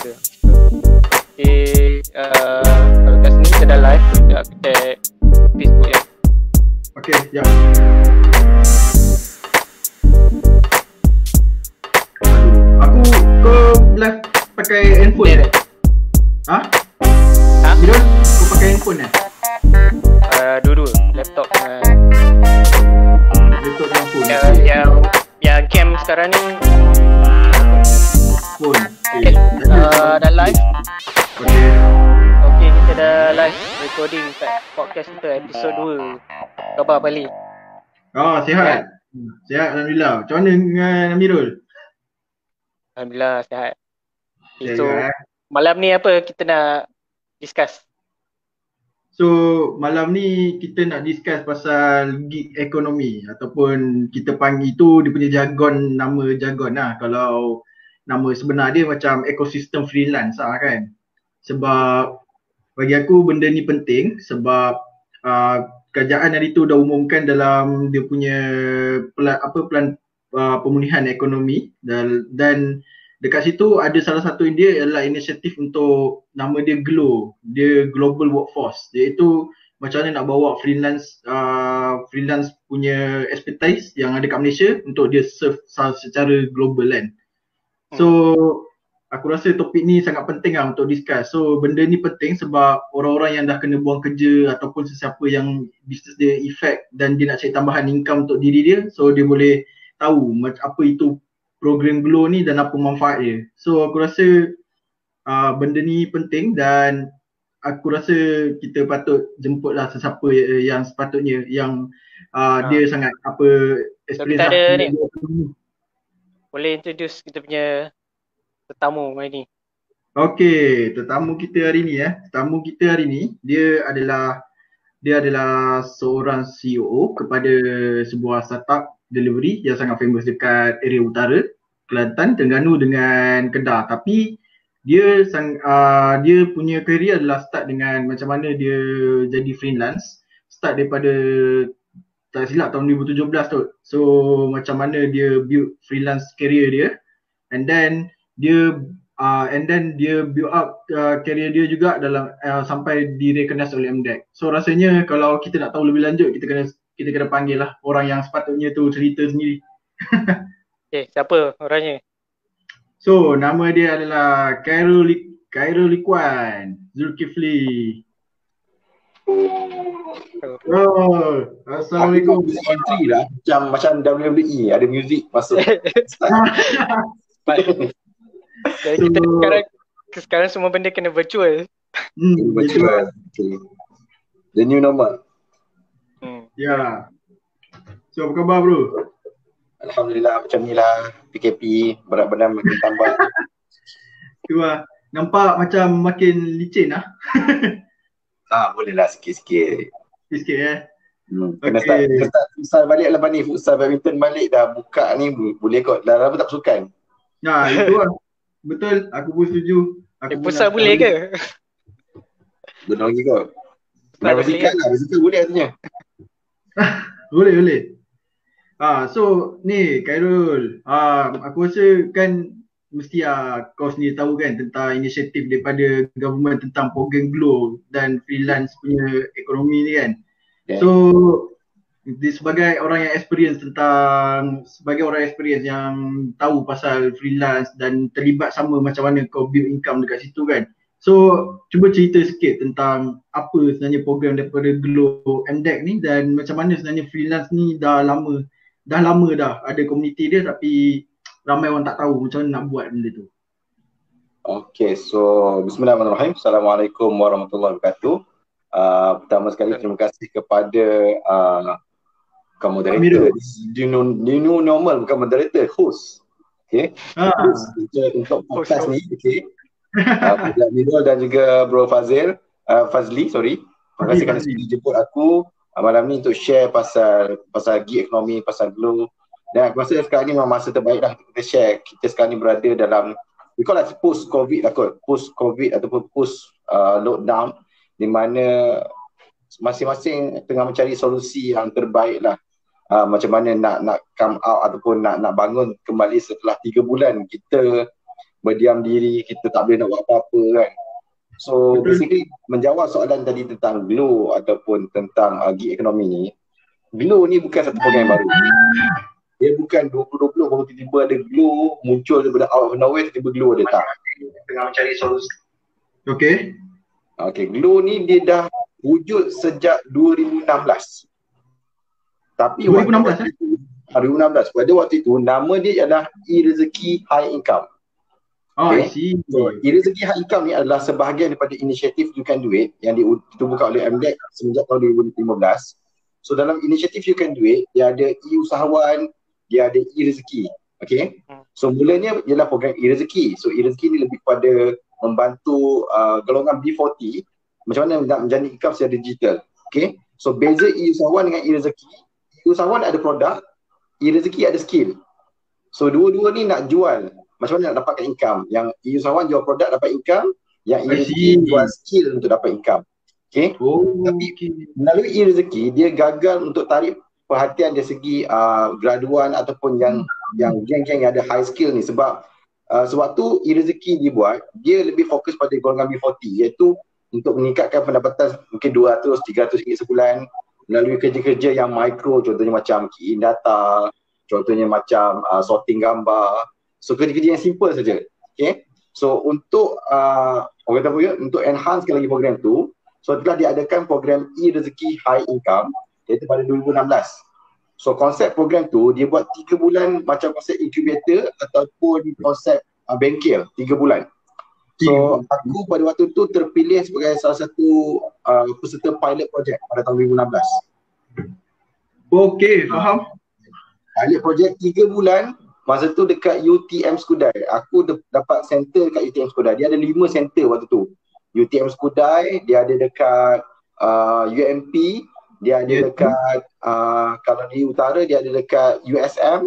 kita. Okay, uh, kalau kat sini kita dah live, kita aku tag Facebook ya. Okay, jap. Aku kau live pakai handphone Ni, eh? Ha? Ha? Mirul, kau pakai handphone eh? Kita episod 2. Khabar balik. Oh, sihat. Sihat Alhamdulillah. Macam mana dengan Amirul? Alhamdulillah sihat. Okay, so eh? malam ni apa kita nak discuss? So malam ni kita nak discuss pasal gig ekonomi ataupun kita panggil itu dia punya jargon nama jargon lah kalau nama sebenar dia macam ekosistem freelance lah kan sebab bagi aku benda ni penting sebab uh, kerajaan hari tu dah umumkan dalam dia punya pelan, apa pelan uh, pemulihan ekonomi. Dan, dan dekat situ ada salah satu dia ialah inisiatif untuk nama dia GLOW dia Global Workforce. Iaitu macam mana nak bawa freelance uh, freelance punya expertise yang ada kat Malaysia untuk dia serve secara global kan. So aku rasa topik ni sangat penting lah untuk discuss so benda ni penting sebab orang-orang yang dah kena buang kerja ataupun sesiapa yang bisnes dia effect dan dia nak cari tambahan income untuk diri dia so dia boleh tahu apa itu program Glow ni dan apa manfaat dia. So aku rasa uh, benda ni penting dan aku rasa kita patut jemputlah sesiapa uh, yang sepatutnya yang uh, Ha. dia sangat apa experience kita ada lah. ni. Boleh introduce kita punya tetamu hari ni. Okey, tetamu kita hari ni eh. Tetamu kita hari ni dia adalah dia adalah seorang CEO kepada sebuah startup delivery yang sangat famous dekat area utara Kelantan, Terengganu dengan Kedah. Tapi dia sang uh, dia punya career adalah start dengan macam mana dia jadi freelance. Start daripada tak silap tahun 2017 tu. So macam mana dia build freelance career dia and then dia uh, and then dia build up uh, career dia juga dalam uh, sampai di recognize oleh MDEC. So rasanya kalau kita nak tahu lebih lanjut kita kena kita kena panggil lah orang yang sepatutnya tu cerita sendiri. Okay, siapa orangnya? So nama dia adalah Khairul Lik- Khairul Likwan Zulkifli. Oh, Assalamualaikum. Aku entry lah macam macam WWE ada music masuk. Jadi kita So- sekarang sekarang semua benda kena virtual. Hmm. Okay. The new normal. Hmm. Ya. So apa khabar bro? Alhamdulillah macam ni lah PKP berat-berat makin tambah. Tu lah. Nampak macam makin licin lah. ah boleh lah sikit-sikit. Sikit eh. Hmm. Kena Okay. start, start futsal balik lepas ni futsal badminton balik dah buka ni bo- boleh kot. Dah lama tak bersukan. Nah, itu lah. Betul, aku pun setuju. Aku Eh, pusat nak- boleh ke? Belum lagi kot. Tak boleh. basikal lah, basikal boleh katanya. Boleh, boleh. Ah, so ni Khairul, ah, aku rasa kan mesti ah, kau sendiri tahu kan tentang inisiatif daripada government tentang program Glow dan freelance punya ekonomi ni kan. Yeah. So di sebagai orang yang experience tentang sebagai orang experience yang tahu pasal freelance dan terlibat sama macam mana kau build income dekat situ kan. So cuba cerita sikit tentang apa sebenarnya program daripada Glow MDEC ni dan macam mana sebenarnya freelance ni dah lama dah lama dah ada komuniti dia tapi ramai orang tak tahu macam mana nak buat benda tu. Okay, so Bismillahirrahmanirrahim. Assalamualaikum warahmatullahi wabarakatuh. Uh, pertama sekali terima kasih kepada uh, bukan moderator. Is the new, the new normal bukan moderator, host. Okay, Ha. host untuk, podcast Host, ni. Okay. Uh, Puja Amirul dan juga Bro Fazil, uh, Fazli, sorry. Terima kasih kerana sudi jemput aku uh, malam ni untuk share pasal pasal gig ekonomi, pasal glow. Dan aku rasa sekarang ni memang masa terbaik dah kita share. Kita sekarang ni berada dalam we call it post covid lah kot post covid ataupun post uh, lockdown di mana masing-masing tengah mencari solusi yang terbaik lah uh, macam mana nak nak come out ataupun nak nak bangun kembali setelah tiga bulan kita berdiam diri, kita tak boleh nak buat apa-apa kan. So basically menjawab soalan tadi tentang Glow ataupun tentang uh, gig ekonomi ni, Glow ni bukan satu program yang baru. Dia bukan 2020 baru tiba-tiba ada Glow muncul daripada out of nowhere tiba-tiba Glow ada tak. Tengah mencari solusi. Okay. Okay, Glow ni dia dah wujud sejak 2016. Tapi 2016 waktu itu, 2016. Pada waktu itu nama dia adalah e-rezeki high income. Oh, Okay. I see. So, e-rezeki high income ni adalah sebahagian daripada inisiatif You Can Do It yang di- ditubuhkan oleh MDEC semenjak tahun 2015. So dalam inisiatif You Can Do It, dia ada e-usahawan, dia ada e-rezeki. Okay. So mulanya ialah program e-rezeki. So e-rezeki ni lebih pada membantu uh, golongan B40 macam mana nak menjadi income secara digital. Okay. So beza e-usahawan dengan e-rezeki, e-usahawan ada produk, e-rezeki ada skill. So dua-dua ni nak jual macam mana nak dapatkan income. Yang e-usahawan jual produk dapat income, yang e-rezeki jual skill untuk dapat income. Okay. Oh, Tapi- okay. Melalui e-rezeki dia gagal untuk tarik perhatian dari segi uh, graduan ataupun yang yang geng-geng yang ada high skill ni sebab uh, sebab tu e-rezeki dibuat dia lebih fokus pada golongan B40 iaitu untuk meningkatkan pendapatan mungkin 200 300 ringgit sebulan melalui kerja-kerja yang mikro contohnya macam key in data contohnya macam uh, sorting gambar so kerja-kerja yang simple saja okay so untuk uh, orang kata apa ya untuk enhancekan lagi program tu So telah diadakan program e-rezeki high income iaitu pada 2016. So konsep program tu dia buat 3 bulan macam konsep incubator ataupun konsep uh, bengkel 3 bulan. So aku pada waktu tu terpilih sebagai salah satu uh, peserta pilot project pada tahun 2016. Okay, faham. Pilot project 3 bulan masa tu dekat UTM Skudai. Aku de- dapat center kat UTM Skudai. Dia ada 5 center waktu tu. UTM Skudai, dia ada dekat uh, UMP, dia ada Ya. dekat uh, kalau di utara dia ada dekat USM.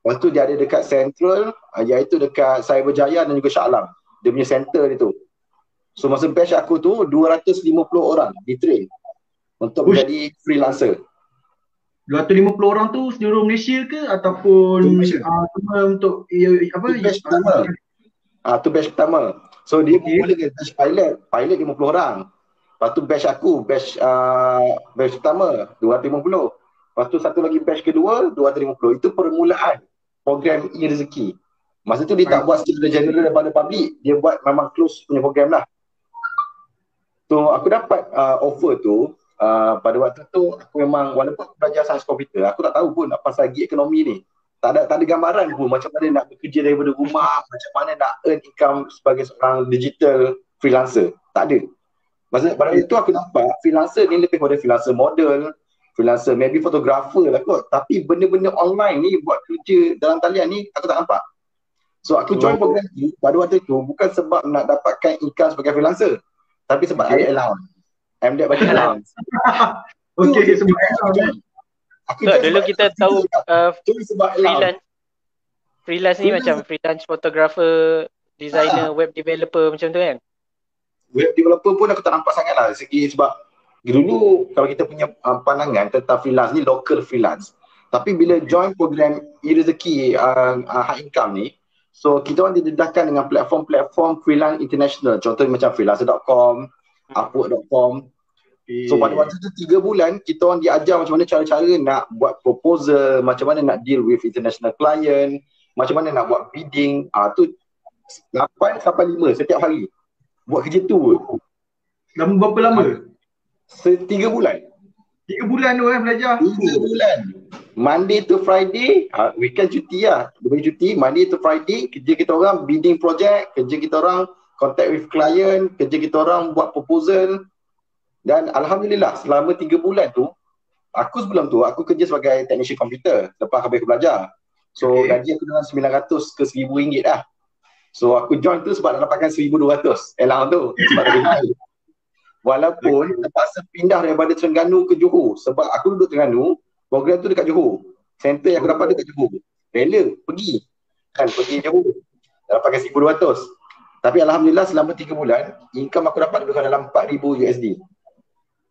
Lepas tu dia ada dekat Central uh, iaitu dekat Cyberjaya dan juga Shah Alam. Dia punya center dia tu. So masa batch aku tu 250 orang di train untuk Ush. menjadi freelancer. 250 orang tu seluruh Malaysia ke ataupun Seluruh Malaysia. uh, cuma untuk ya, apa batch pertama. Ah tu batch pertama. So dia Okay. okay. mula batch pilot, pilot 50 orang. Lepas tu batch aku, batch uh, batch pertama 250. Lepas tu satu lagi batch kedua 250. Itu permulaan program e-rezeki. Masa tu dia tak buat secara general daripada public, dia buat memang close punya program lah. So aku dapat uh, offer tu uh, pada waktu tu aku memang walaupun aku belajar sains komputer, aku tak tahu pun apa pasal gig ekonomi ni. Tak ada tak ada gambaran pun macam mana nak bekerja daripada rumah, macam mana nak earn income sebagai seorang digital freelancer. Tak ada. Masa pada waktu tu aku nampak freelancer ni lebih pada freelancer model, freelancer maybe fotografer lah kot. Tapi benda-benda online ni buat kerja dalam talian ni aku tak nampak. So aku join Oh. program ni pada waktu tu bukan sebab nak dapatkan income sebagai freelancer. Tapi sebab Okay. ada allowance. MDEC bagi allowance. Okay, Tu sebab join. Aku So, dulu kita tahu uh, sebab freelance freelance ni Freelance- macam freelance photographer, designer, web developer macam tu kan? web developer pun aku tak nampak sangat lah segi sebab dulu kalau kita punya uh, pandangan tentang freelance ni local freelance tapi bila join program e-rezeki uh, uh, high income ni so kita orang didedahkan dengan platform-platform freelance international contohnya macam freelancer.com upwork.com So pada waktu tu tiga bulan kita orang diajar macam mana cara-cara nak buat proposal, macam mana nak deal with international client, macam mana nak buat bidding. Ah tu 8 sampai 5 setiap hari. Buat kerja tu. Lama berapa lama? Setiga bulan. Tiga bulan tu kan belajar. Tiga bulan. Monday to Friday, ah, weekend cuti lah. Dia bagi cuti, Monday to Friday, kerja kita orang bidding project, kerja kita orang contact with client, kerja kita orang buat proposal. Dan Alhamdulillah selama tiga bulan tu, aku sebelum tu, aku kerja sebagai technician komputer lepas habis aku belajar. So Okay. gaji aku dalam 900 ke 1000 ringgit lah. So aku join tu sebab nak dapatkan 1200 elang tu sebab lebih naik. Walaupun terpaksa pindah daripada Terengganu ke Johor sebab aku duduk Terengganu, program tu dekat Johor. Center yang aku dapat dekat Johor. Rela pergi. Kan pergi Johor. Dah dapatkan 1200. Tapi alhamdulillah selama 3 bulan, income aku dapat lebih kurang dalam 4000 USD.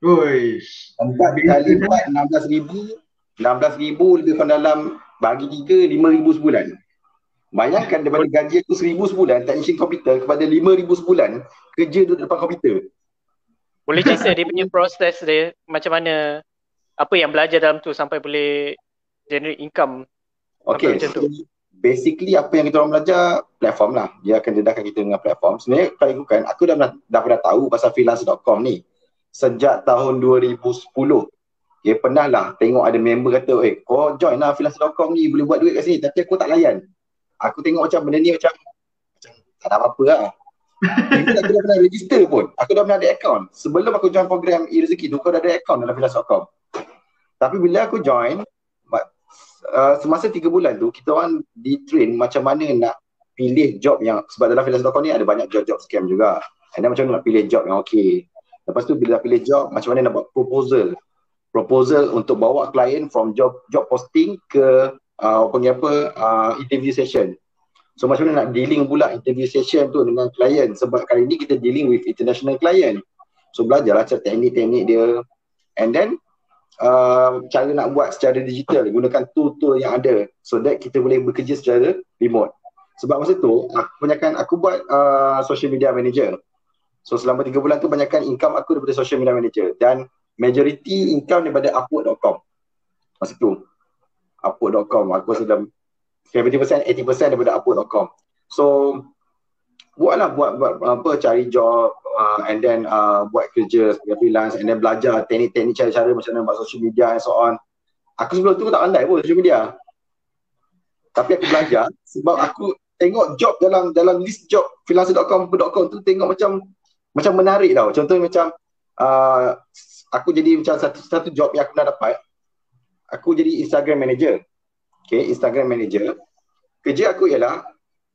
Uish. Empat kali buat 16 ribu 16 ribu lebih kurang dalam bagi tiga 5 ribu sebulan Bayangkan daripada gaji aku seribu sebulan technician komputer kepada lima ribu sebulan kerja duduk depan komputer. Boleh cerita dia punya proses dia macam mana apa yang belajar dalam tu sampai boleh generate income. Okay, macam tu. so basically apa yang kita orang belajar platform lah. Dia akan dedahkan kita dengan platform. Sebenarnya kalau ikutkan aku dah dah, dah pernah tahu pasal freelance.com ni sejak tahun 2010. Dia pernah lah tengok ada member kata, eh kau join lah freelance.com ni boleh buat duit kat sini tapi aku tak layan. Aku tengok macam benda ni macam macam tak ada apa-apa lah. Even aku dah pernah register pun. Aku dah pernah ada account. Sebelum aku join program e-rezeki tu, aku dah ada account dalam freelance.com. Tapi bila aku join, uh, semasa tiga bulan tu, kita orang di train macam mana nak pilih job yang, sebab dalam freelance.com ni ada banyak job-job scam juga. And macam mana nak pilih job yang okay. Lepas tu bila dah pilih job, macam mana nak buat proposal. Proposal untuk bawa klien from job job posting ke uh, panggil apa, uh, interview session. So macam mana nak dealing pula interview session tu dengan klien sebab kali ni kita dealing with international client. So belajarlah cara teknik-teknik dia. And then uh, cara nak buat secara digital gunakan tool-tool yang ada so that kita boleh bekerja secara remote. Sebab masa tu aku banyakkan aku buat uh, social media manager. So selama 3 bulan tu banyakkan income aku daripada social media manager dan majority income daripada upwork.com. Masa tu upwork.com aku rasa dalam 70% 80% daripada upwork.com. So buatlah buat buat apa cari job uh, and then uh, buat kerja sebagai freelance and then belajar teknik-teknik cara-cara macam mana buat social media and so on. Aku sebelum tu tak pandai pun social media. Tapi aku belajar sebab aku tengok job dalam dalam list job freelancer.com.com tu tengok macam macam menarik tau. Contohnya macam uh, aku jadi macam satu satu job yang aku nak dapat. Aku jadi Instagram manager. Okay, Instagram manager. Kerja aku ialah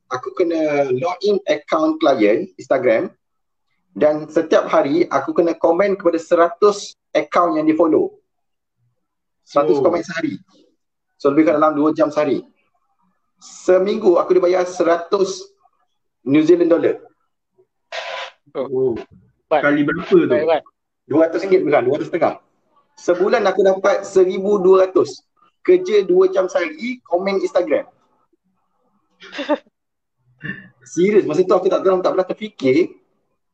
aku kena login account client Instagram dan setiap hari aku kena komen kepada 100 account yang di follow. 100 oh. komen sehari. So lebih kurang dalam 2 jam sehari. Seminggu aku dibayar 100 New Zealand dollar. Oh. Kali berapa tu? 200 ringgit bukan, 200 setengah. Sebulan aku dapat 1200. Kerja 2 jam sehari, komen Instagram. Serius, masa tu aku tak tahu, tak pernah terfikir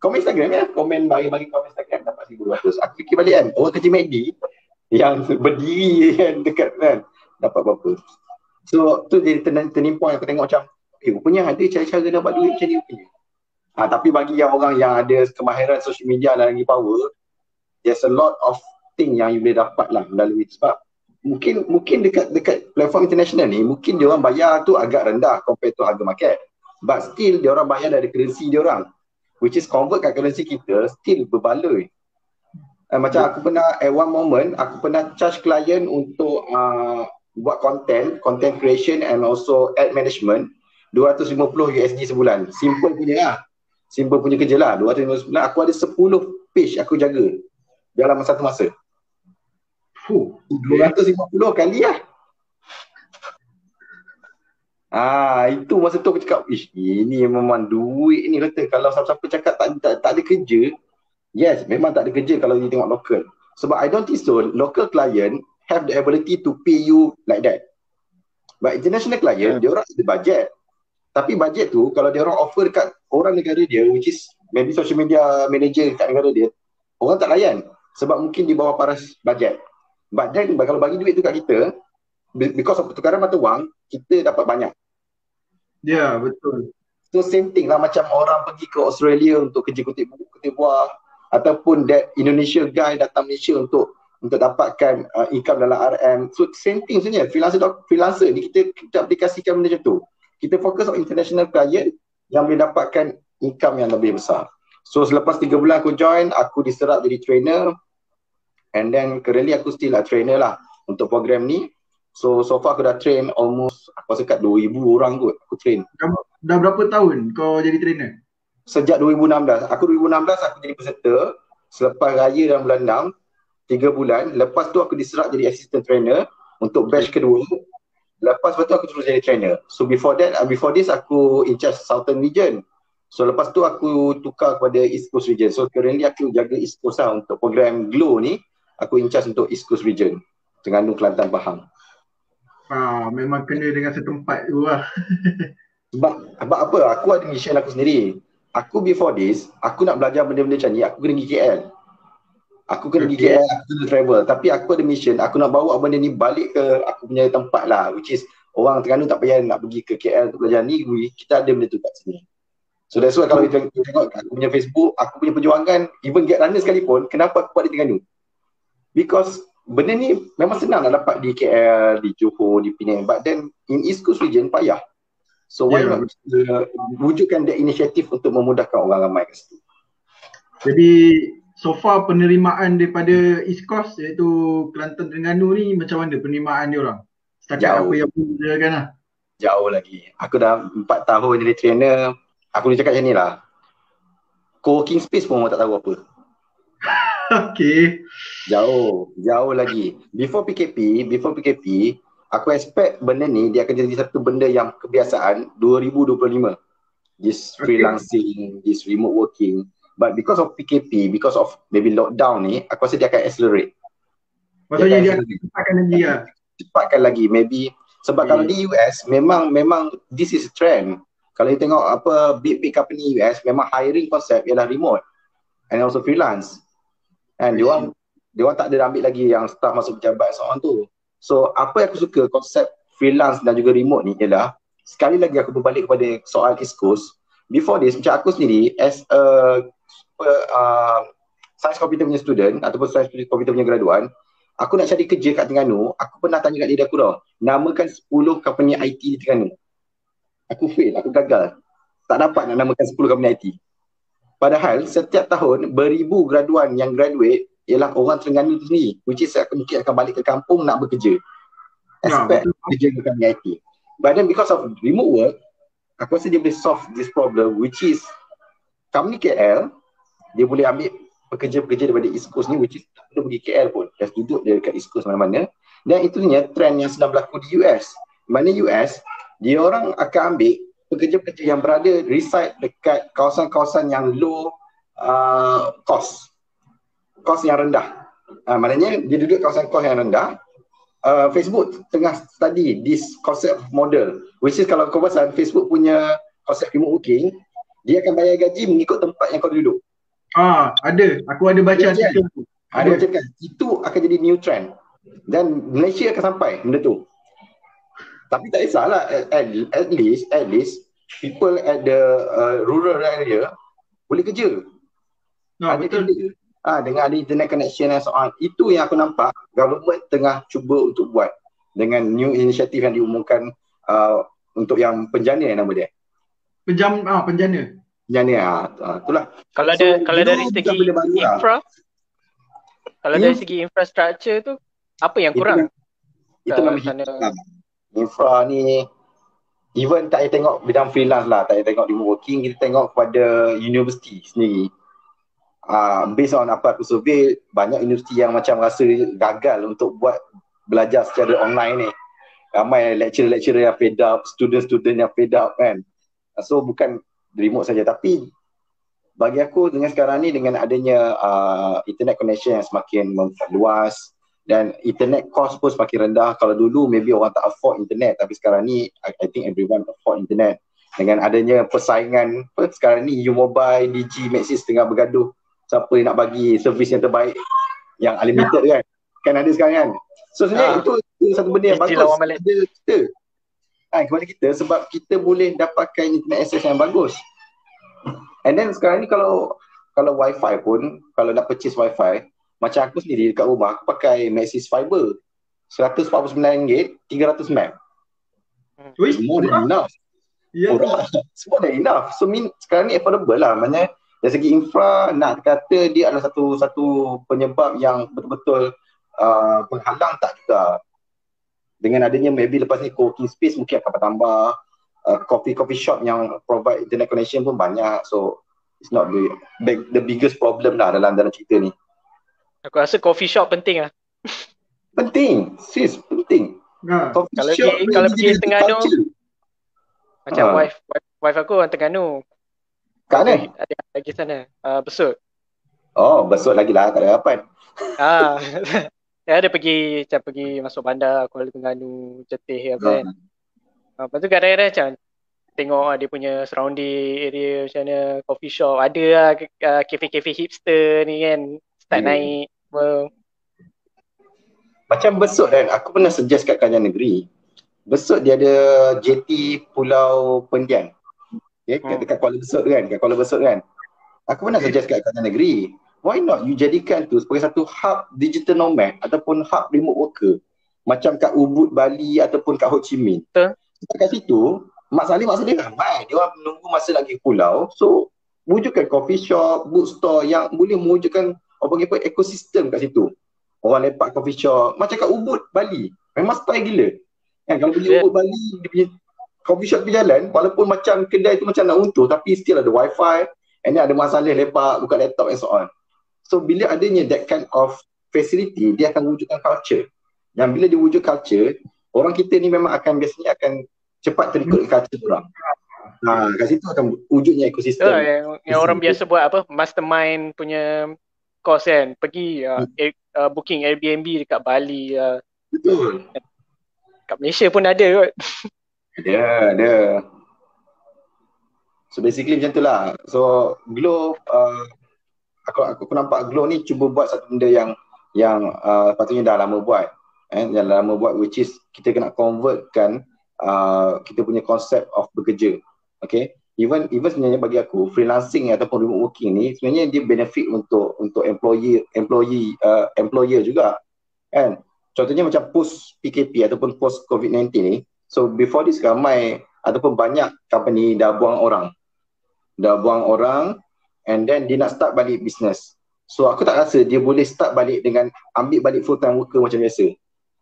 komen Instagram ya, komen bagi-bagi komen Instagram dapat 1200. Aku fikir balik kan, orang kerja MACD yang berdiri kan dekat kan dapat berapa. So tu jadi turning point aku tengok macam eh rupanya ada cara-cara dapat duit macam ni rupanya. Ha, tapi bagi yang orang yang ada kemahiran social media dan lagi power, there's a lot of thing yang you boleh dapat lah melalui sebab mungkin mungkin dekat dekat platform international ni mungkin dia orang bayar tu agak rendah compare to harga market. But still dia orang bayar dari currency dia orang. Which is convert kat currency kita still berbaloi. Uh, macam aku pernah at one moment aku pernah charge client untuk uh, buat content, content creation and also ad management 250 USD sebulan. Simple punya lah simple punya kerja lah 259 aku ada 10 page aku jaga dalam satu masa Fuh, 250 kali lah Ah itu masa tu aku cakap, ish ini memang duit ni kata kalau siapa-siapa cakap tak, tak tak ada kerja, yes memang tak ada kerja kalau you tengok local. Sebab I don't think so local client have the ability to pay you like that. But international client, yeah. dia orang ada budget. Tapi budget tu kalau dia orang offer dekat orang negara dia which is maybe social media manager kat negara dia orang tak layan sebab mungkin di bawah paras bajet but then kalau bagi duit tu kat kita because of pertukaran mata wang kita dapat banyak ya yeah, betul. So same thing lah macam orang pergi ke Australia untuk kerja kutip buku kutip buah ataupun that Indonesia guy datang Malaysia untuk untuk dapatkan uh, income dalam RM so same thing sebenarnya freelancer freelancer ni kita kita aplikasikan benda macam tu. Kita fokus on international client yang boleh dapatkan income yang lebih besar. So selepas 3 bulan aku join, aku diserap jadi trainer. And then currently aku still a trainer lah untuk program ni. So so far aku dah train almost aku rasa kat 2000 orang kot aku train. Dah, dah berapa tahun kau jadi trainer? Sejak 2016. Aku 2016 aku jadi peserta. Selepas raya dalam bulan 6, 3 bulan. Lepas tu aku diserap jadi assistant trainer untuk batch kedua Lepas tu aku terus jadi trainer. So before that, uh, before this aku in charge Southern Region. So lepas tu aku tukar kepada East Coast Region. So currently aku jaga East Coast lah untuk program Glow ni. Aku in charge untuk East Coast Region. Terengganu, Kelantan, Pahang. Ah, memang kena dengan setempat tu lah. Sebab, sebab apa? Aku ada mission aku sendiri. Aku before this, aku nak belajar benda-benda macam ni, aku kena pergi KL. Aku kena pergi Okay. KL, aku kena travel. Tapi aku ada mission, aku nak bawa benda ni balik ke aku punya tempat lah. Which is, orang Terengganu tak payah nak pergi ke KL untuk belajar ni, kita ada benda tu kat sini. So that's why kalau kita tengok aku punya Facebook, aku punya perjuangan, even get runner sekalipun, kenapa aku buat di Terengganu? Because benda ni memang senang nak dapat di KL, di Johor, di Penang. But then in East Coast region payah. So why Yeah. not uh, wujudkan that inisiatif untuk memudahkan orang ramai kat situ. Jadi so far penerimaan daripada East Coast iaitu Kelantan Terengganu ni macam mana penerimaan dia orang? Setakat Jauh. apa yang pun kan lah. Jauh lagi. Aku dah 4 tahun jadi trainer. Aku boleh cakap macam ni lah. Co-working space pun orang tak tahu apa. Okay. Jauh, jauh lagi. Before PKP, before PKP, aku expect benda ni dia akan jadi satu benda yang kebiasaan 2025. This Okay. freelancing, this remote working. But because of PKP, because of maybe lockdown ni, aku rasa dia akan accelerate. Maksudnya dia akan akan cepatkan lagi lah. cepatkan lagi maybe sebab Hmm. kalau di US memang memang this is a trend. Kalau you tengok apa big big company US memang hiring konsep ialah remote and also freelance. And dia orang dia orang tak ada ambil lagi yang staff masuk pejabat seorang tu. So apa yang aku suka konsep freelance dan juga remote ni ialah sekali lagi aku berbalik kepada soal East Coast. Before this macam aku sendiri as a uh, science computer punya student ataupun science computer punya graduan aku nak cari kerja kat Terengganu, aku pernah tanya kat diri aku tau, namakan 10 company IT di Terengganu. Aku fail, aku gagal. Tak dapat nak namakan 10 company IT. Padahal setiap tahun beribu graduan yang graduate ialah orang Terengganu tu sendiri. Which is mungkin akan balik ke kampung nak bekerja. Ya, Expect betul. kerja di company IT. But then because of remote work, aku rasa dia boleh solve this problem which is company KL, dia boleh ambil pekerja-pekerja daripada East Coast ni which is tak perlu pergi KL pun. Just duduk dia dekat East Coast mana-mana. Dan itunya trend yang sedang berlaku di US. Mana US, dia orang akan ambil pekerja-pekerja yang berada reside dekat kawasan-kawasan yang low uh, cost. Cost yang rendah. Uh, maknanya dia duduk kawasan cost yang rendah. Uh, Facebook tengah study this concept model. Which is kalau kau perasan Facebook punya konsep remote working, dia akan bayar gaji mengikut tempat yang kau duduk. Ah, ada. Aku ada baca ya. artikel tu. Dia macam kan, itu akan jadi new trend. Dan Malaysia akan sampai benda tu. Tapi tak kisahlah, at, at, at least, at least, people at the uh, rural area boleh kerja. Ah, Ada betul. kerja. Ah, dengan ada internet connection dan so on. Itu yang aku nampak government tengah cuba untuk buat dengan new initiative yang diumumkan uh, untuk yang penjana yang nama dia. Penjam ah penjana. Penjana ah, ah, itulah. Kalau So, ada kalau dulu dari segi lah. infra kalau Hmm. dari segi infrastructure tu apa yang Itu kurang? Itu kat memang sana? Infra ni even tak payah tengok bidang freelance lah, tak payah tengok remote working, kita tengok kepada universiti sendiri. Uh, based on apa aku survey, banyak universiti yang macam rasa gagal untuk buat belajar secara online ni. Ramai lecturer-lecturer yang fed up, student-student yang fed up kan. So bukan remote saja tapi bagi aku dengan sekarang ni dengan adanya uh, internet connection yang semakin memperluas dan internet cost pun semakin rendah. Kalau dulu maybe orang tak afford internet tapi sekarang ni I, I think everyone afford internet. Dengan adanya persaingan apa sekarang ni U Mobile, Digi, Maxis tengah bergaduh siapa yang nak bagi servis yang terbaik yang unlimited kan. Kan ada sekarang kan. So sebenarnya Ah. itu, itu satu benda yang bagus kepada kita. Ha, kepada kita sebab kita boleh dapatkan internet access yang bagus. And then sekarang ni kalau kalau wifi pun kalau nak purchase wifi macam aku sendiri dekat rumah aku pakai Maxis Fiber RM149 300 meg. Ui, More than enough. Ya. Murah. It's more than enough. So mean sekarang ni affordable lah. Maknanya dari segi infra nak kata dia adalah satu satu penyebab yang betul-betul uh, penghalang tak juga. Dengan adanya maybe lepas ni co-working space mungkin akan bertambah. Uh, coffee coffee shop yang provide internet connection pun banyak. So it's not the big, the biggest problem lah dalam dalam cerita ni. Aku rasa coffee shop penting lah. Penting. Sis, penting. Ha. Coffee Kalau shop pergi- kalau dia pergi Terengganu, culture. Macam Ah. wife, wife wife aku orang Terengganu. Kat mana? Ada lagi sana. Uh, besut. Oh, besok lagi lah. Tak ada harapan. Ah. Dia ada pergi macam pergi masuk bandar Kuala Terengganu, Jetih apa kan. Ah. Ah, lepas tu kadang-kadang macam tengok uh, dia punya surrounding area macam mana coffee shop ada lah uh, kafe-kafe hipster ni kan hmm. naik well. macam besok kan aku pernah suggest kat Kerajaan Negeri besok dia ada JT Pulau Pendian okay, hmm. dekat Kuala Besut kan dekat Kuala Besut kan aku pernah suggest kat Kerajaan Negeri why not you jadikan tu sebagai satu hub digital nomad ataupun hub remote worker macam kat Ubud Bali ataupun kat Ho Chi Minh. Betul. Kat situ Mak Saleh, Mak Saleh ramai. Dia orang menunggu masa lagi pulau. So, wujudkan coffee shop, bookstore yang boleh mewujudkan apa apa ekosistem kat situ. Orang lepak coffee shop. Macam kat Ubud, Bali. Memang style gila. Kan, kalau pergi yeah. Ubud, Bali, dia punya coffee shop berjalan, walaupun macam kedai tu macam nak untur, tapi still ada wifi. And then ada masalah lepak, buka laptop and so on. So, bila adanya that kind of facility, dia akan wujudkan culture. Yang bila dia wujud culture, orang kita ni memang akan biasanya akan cepat terikut culture orang. Ha, kat situ akan wujudnya ekosistem. Uh, yang, yang orang biasa buat apa? Mastermind punya course kan. Pergi uh, hmm. air, uh, booking Airbnb dekat Bali. Uh. Betul. Kat Malaysia pun ada kot. Ada, ada. So basically macam tu lah. So Glow, uh, aku, aku, aku nampak Glow ni cuba buat satu benda yang yang uh, patutnya dah lama buat. Eh, yang lama buat which is kita kena convertkan uh, kita punya konsep of bekerja. Okay. Even even sebenarnya bagi aku freelancing ataupun remote working ni sebenarnya dia benefit untuk untuk employee employee uh, employer juga. Kan? Contohnya macam post PKP ataupun post COVID-19 ni. So before this ramai ataupun banyak company dah buang orang. Dah buang orang and then dia nak start balik business. So aku tak rasa dia boleh start balik dengan ambil balik full time worker macam biasa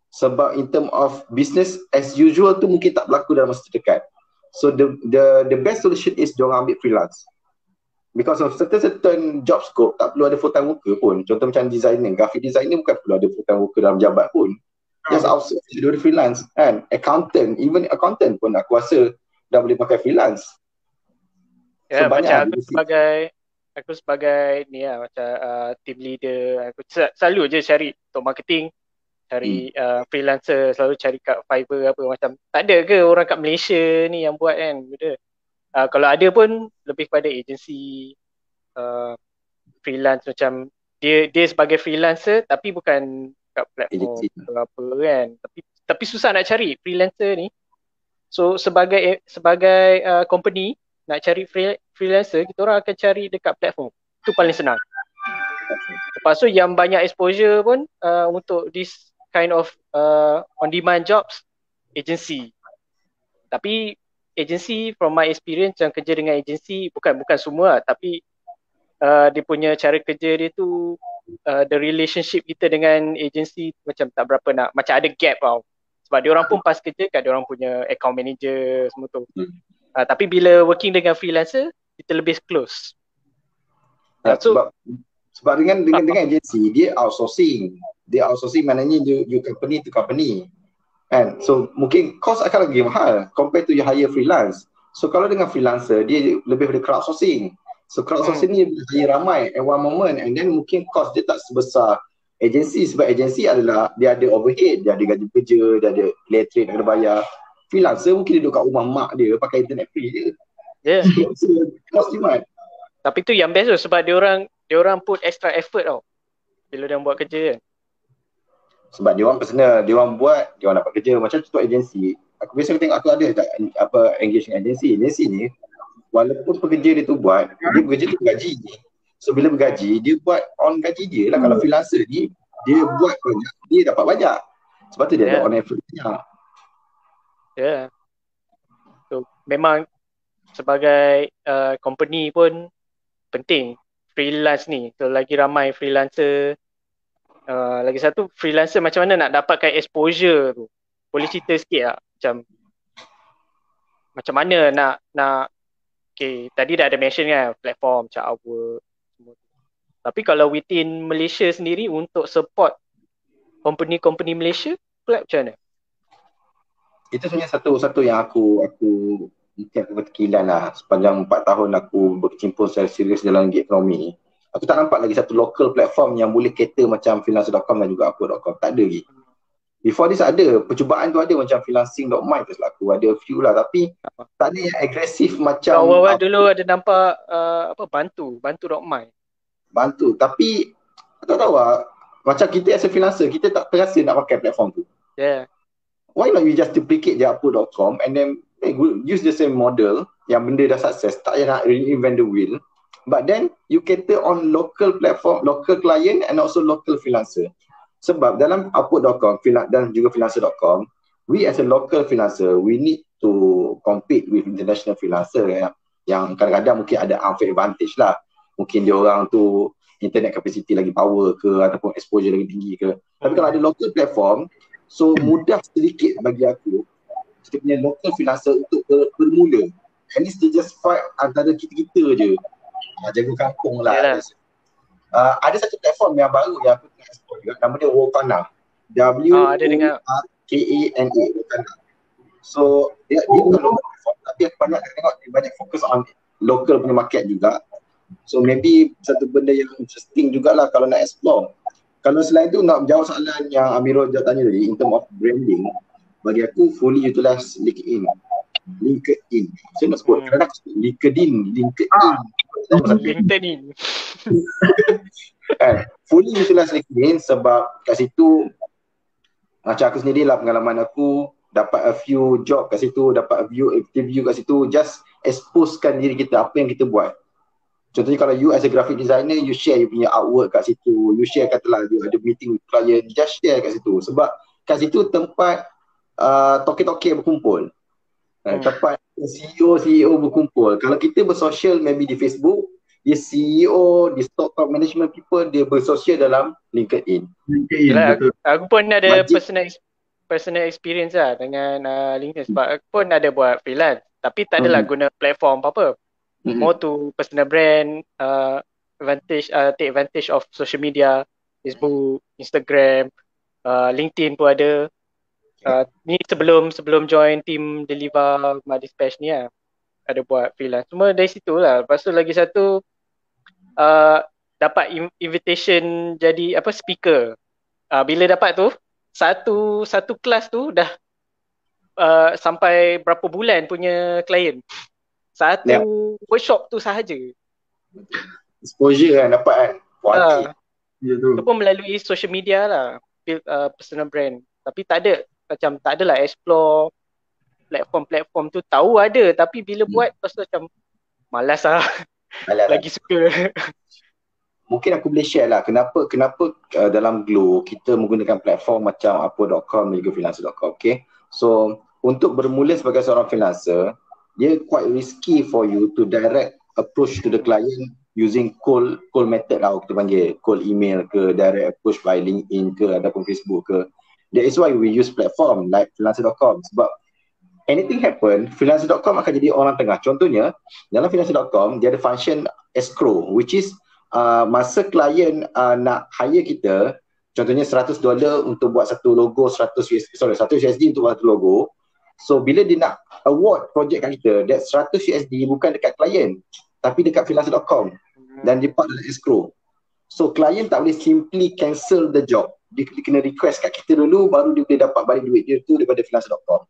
sebab in term of business as usual tu mungkin tak berlaku dalam masa terdekat. So the the the best solution is diorang ambil freelance. Because of certain certain job scope tak perlu ada full time worker pun. Contoh macam designer, graphic designer bukan perlu ada full time worker dalam jabat pun. Just hmm. outsource dia freelance kan. Accountant, even accountant pun aku rasa dah boleh pakai freelance. Ya, yeah, so, macam aku sebagai aku sebagai ni lah macam uh, team leader aku selalu je cari untuk marketing cari hmm. uh, freelancer selalu cari kat Fiverr apa macam. Tak ada ke orang kat Malaysia ni yang buat kan? Benda. Uh, kalau ada pun lebih pada agensi uh, freelance macam dia dia sebagai freelancer tapi bukan kat platform atau apa kan. Tapi tapi susah nak cari freelancer ni. So sebagai sebagai uh, company nak cari free, freelancer kita orang akan cari dekat platform. Itu paling senang. Lepas tu yang banyak exposure pun uh, untuk this kind of uh, on demand jobs agency. Tapi agency from my experience yang kerja dengan agency bukan bukan semua tapi uh, dia punya cara kerja dia tu uh, the relationship kita dengan agency macam tak berapa nak macam ada gap tau. Sebab dia orang pun pas kerja kan dia orang punya account manager semua tu. Hmm. uh, tapi bila working dengan freelancer kita lebih close. Uh, so, sebab sebab dengan dengan dengan agency dia outsourcing. Dia outsourcing maknanya you, you company to company. Kan? So mungkin cost akan lagi mahal compared to you hire freelance. So kalau dengan freelancer dia lebih dari crowdsourcing. So crowdsourcing hmm. ni hire ramai at one moment and then mungkin cost dia tak sebesar agency sebab agency adalah dia ada overhead dia ada gaji kerja dia ada elektrik nak kena bayar. Freelancer mungkin dia duduk kat rumah mak dia pakai internet free je. Yeah. so, cost jimat tapi tu yang best tu sebab dia orang dia orang put extra effort tau. Bila dia buat kerja kan? Sebab dia orang personal dia orang buat dia orang dapat kerja. Macam contoh agensi aku biasa tengok aku ada tak apa engage dengan agensi agensi ni walaupun pekerja dia tu buat dia bekerja tu gaji. So bila bergaji dia buat on gaji dia lah. Kalau freelancer ni dia buat banyak dia dapat banyak. Sebab tu dia yeah. ada on effort banyak. Ya. Yeah. so memang sebagai uh, company pun penting freelance ni so lagi ramai freelancer Uh, lagi satu freelancer macam mana nak dapatkan exposure tu. Boleh cerita sikit tak macam macam mana nak nak okay tadi dah ada mention kan platform macam Upwork semua. Tapi kalau within Malaysia sendiri untuk support company-company Malaysia pula macam mana? Itu sebenarnya satu-satu yang aku aku mungkin aku bertekilan lah sepanjang 4 tahun aku berkecimpung secara serius dalam ekonomi aku tak nampak lagi satu local platform yang boleh cater macam freelancer.com dan juga upwork.com tak ada lagi Before this ada, percubaan tu ada macam freelancing.my tu selaku, ada few lah tapi tak ada yang agresif macam Awal-awal dulu ada nampak uh, apa bantu, bantu.my. Bantu, tapi tak tahu lah, macam kita as a freelancer, kita tak terasa nak pakai platform tu. Yeah. Why not you just duplicate the upload.com and then eh, use the same model yang benda dah sukses, tak payah nak reinvent the wheel. But then you cater on local platform, local client and also local freelancer. Sebab dalam upwork.com dan juga freelancer.com, we as a local freelancer, we need to compete with international freelancer ya, yang kadang-kadang mungkin ada unfair advantage lah. Mungkin dia orang tu internet capacity lagi power ke ataupun exposure lagi tinggi ke. Tapi kalau ada local platform, so mudah sedikit bagi aku kita punya local freelancer untuk ber, bermula. At least they just fight antara kita-kita je. Uh, jaga kampung lah. Yeah uh, ada satu platform yang baru yang aku tengah explore juga. Nama dia Wokana. W O R K A N A Wokana. So dia dia bukan local platform tapi aku banyak tengok. Dia banyak fokus on local punya market juga. So maybe satu benda yang interesting jugalah kalau nak explore. Kalau selain tu nak jawab soalan yang Amirul jawab tanya tadi in term of branding bagi aku fully utilize LinkedIn. LinkedIn. Saya nak sebut hmm. kadang-kadang LinkedIn LinkedIn. Ah. LinkedIn. Kan fully utilize LinkedIn sebab kat situ macam aku sendiri lah pengalaman aku dapat a few job kat situ dapat a few interview kat situ just exposekan diri kita apa yang kita buat. Contohnya kalau you as a graphic designer you share you punya artwork kat situ you share katalah you ada meeting with client just share kat situ. Sebab kat situ tempat uh, toke-toke berkumpul hmm. tempat CEO CEO berkumpul kalau kita bersosial maybe di Facebook dia CEO, di stock top management people, dia bersosial dalam LinkedIn. LinkedIn aku, aku pun ada Majid. personal personal experience lah dengan uh, LinkedIn sebab aku pun ada buat freelance tapi tak adalah hmm. guna platform apa-apa. Hmm. More to personal brand, uh, advantage, uh, take advantage of social media, Facebook, Instagram, uh, LinkedIn pun ada. Uh, ni sebelum sebelum join team deliver my dispatch ni lah ada buat freelance. Cuma dari situ lah. Lepas tu lagi satu uh, dapat invitation jadi apa speaker. Uh, bila dapat tu satu satu kelas tu dah uh, sampai berapa bulan punya klien. Satu yeah. workshop tu sahaja. Exposure kan dapat kan. Uh, tu. Itu pun melalui social media lah. Build uh, personal brand. Tapi tak ada macam tak adalah explore platform-platform tu tahu ada tapi bila hmm. buat pasal macam malas lah. Malas lah. Lagi suka. Mungkin aku boleh share lah kenapa kenapa uh, dalam Glow kita menggunakan platform macam apa.com dan juga freelancer.com. Okay. So untuk bermula sebagai seorang freelancer, dia quite risky for you to direct approach to the client using call call method lah kita panggil call email ke direct approach by LinkedIn ke ataupun Facebook ke that is why we use platform like freelancer.com sebab anything happen, freelancer.com akan jadi orang tengah. Contohnya, dalam freelancer.com, dia ada function escrow, which is uh, masa klien uh, nak hire kita, contohnya 100 dolar untuk buat satu logo, 100 USD, sorry, 100 USD untuk buat satu logo. So, bila dia nak award projek kat kita, that 100 USD bukan dekat klien, tapi dekat freelancer.com dan dia part dalam escrow. So, klien tak boleh simply cancel the job. Dia, dia kena request kat kita dulu, baru dia boleh dapat balik duit dia tu daripada freelancer.com.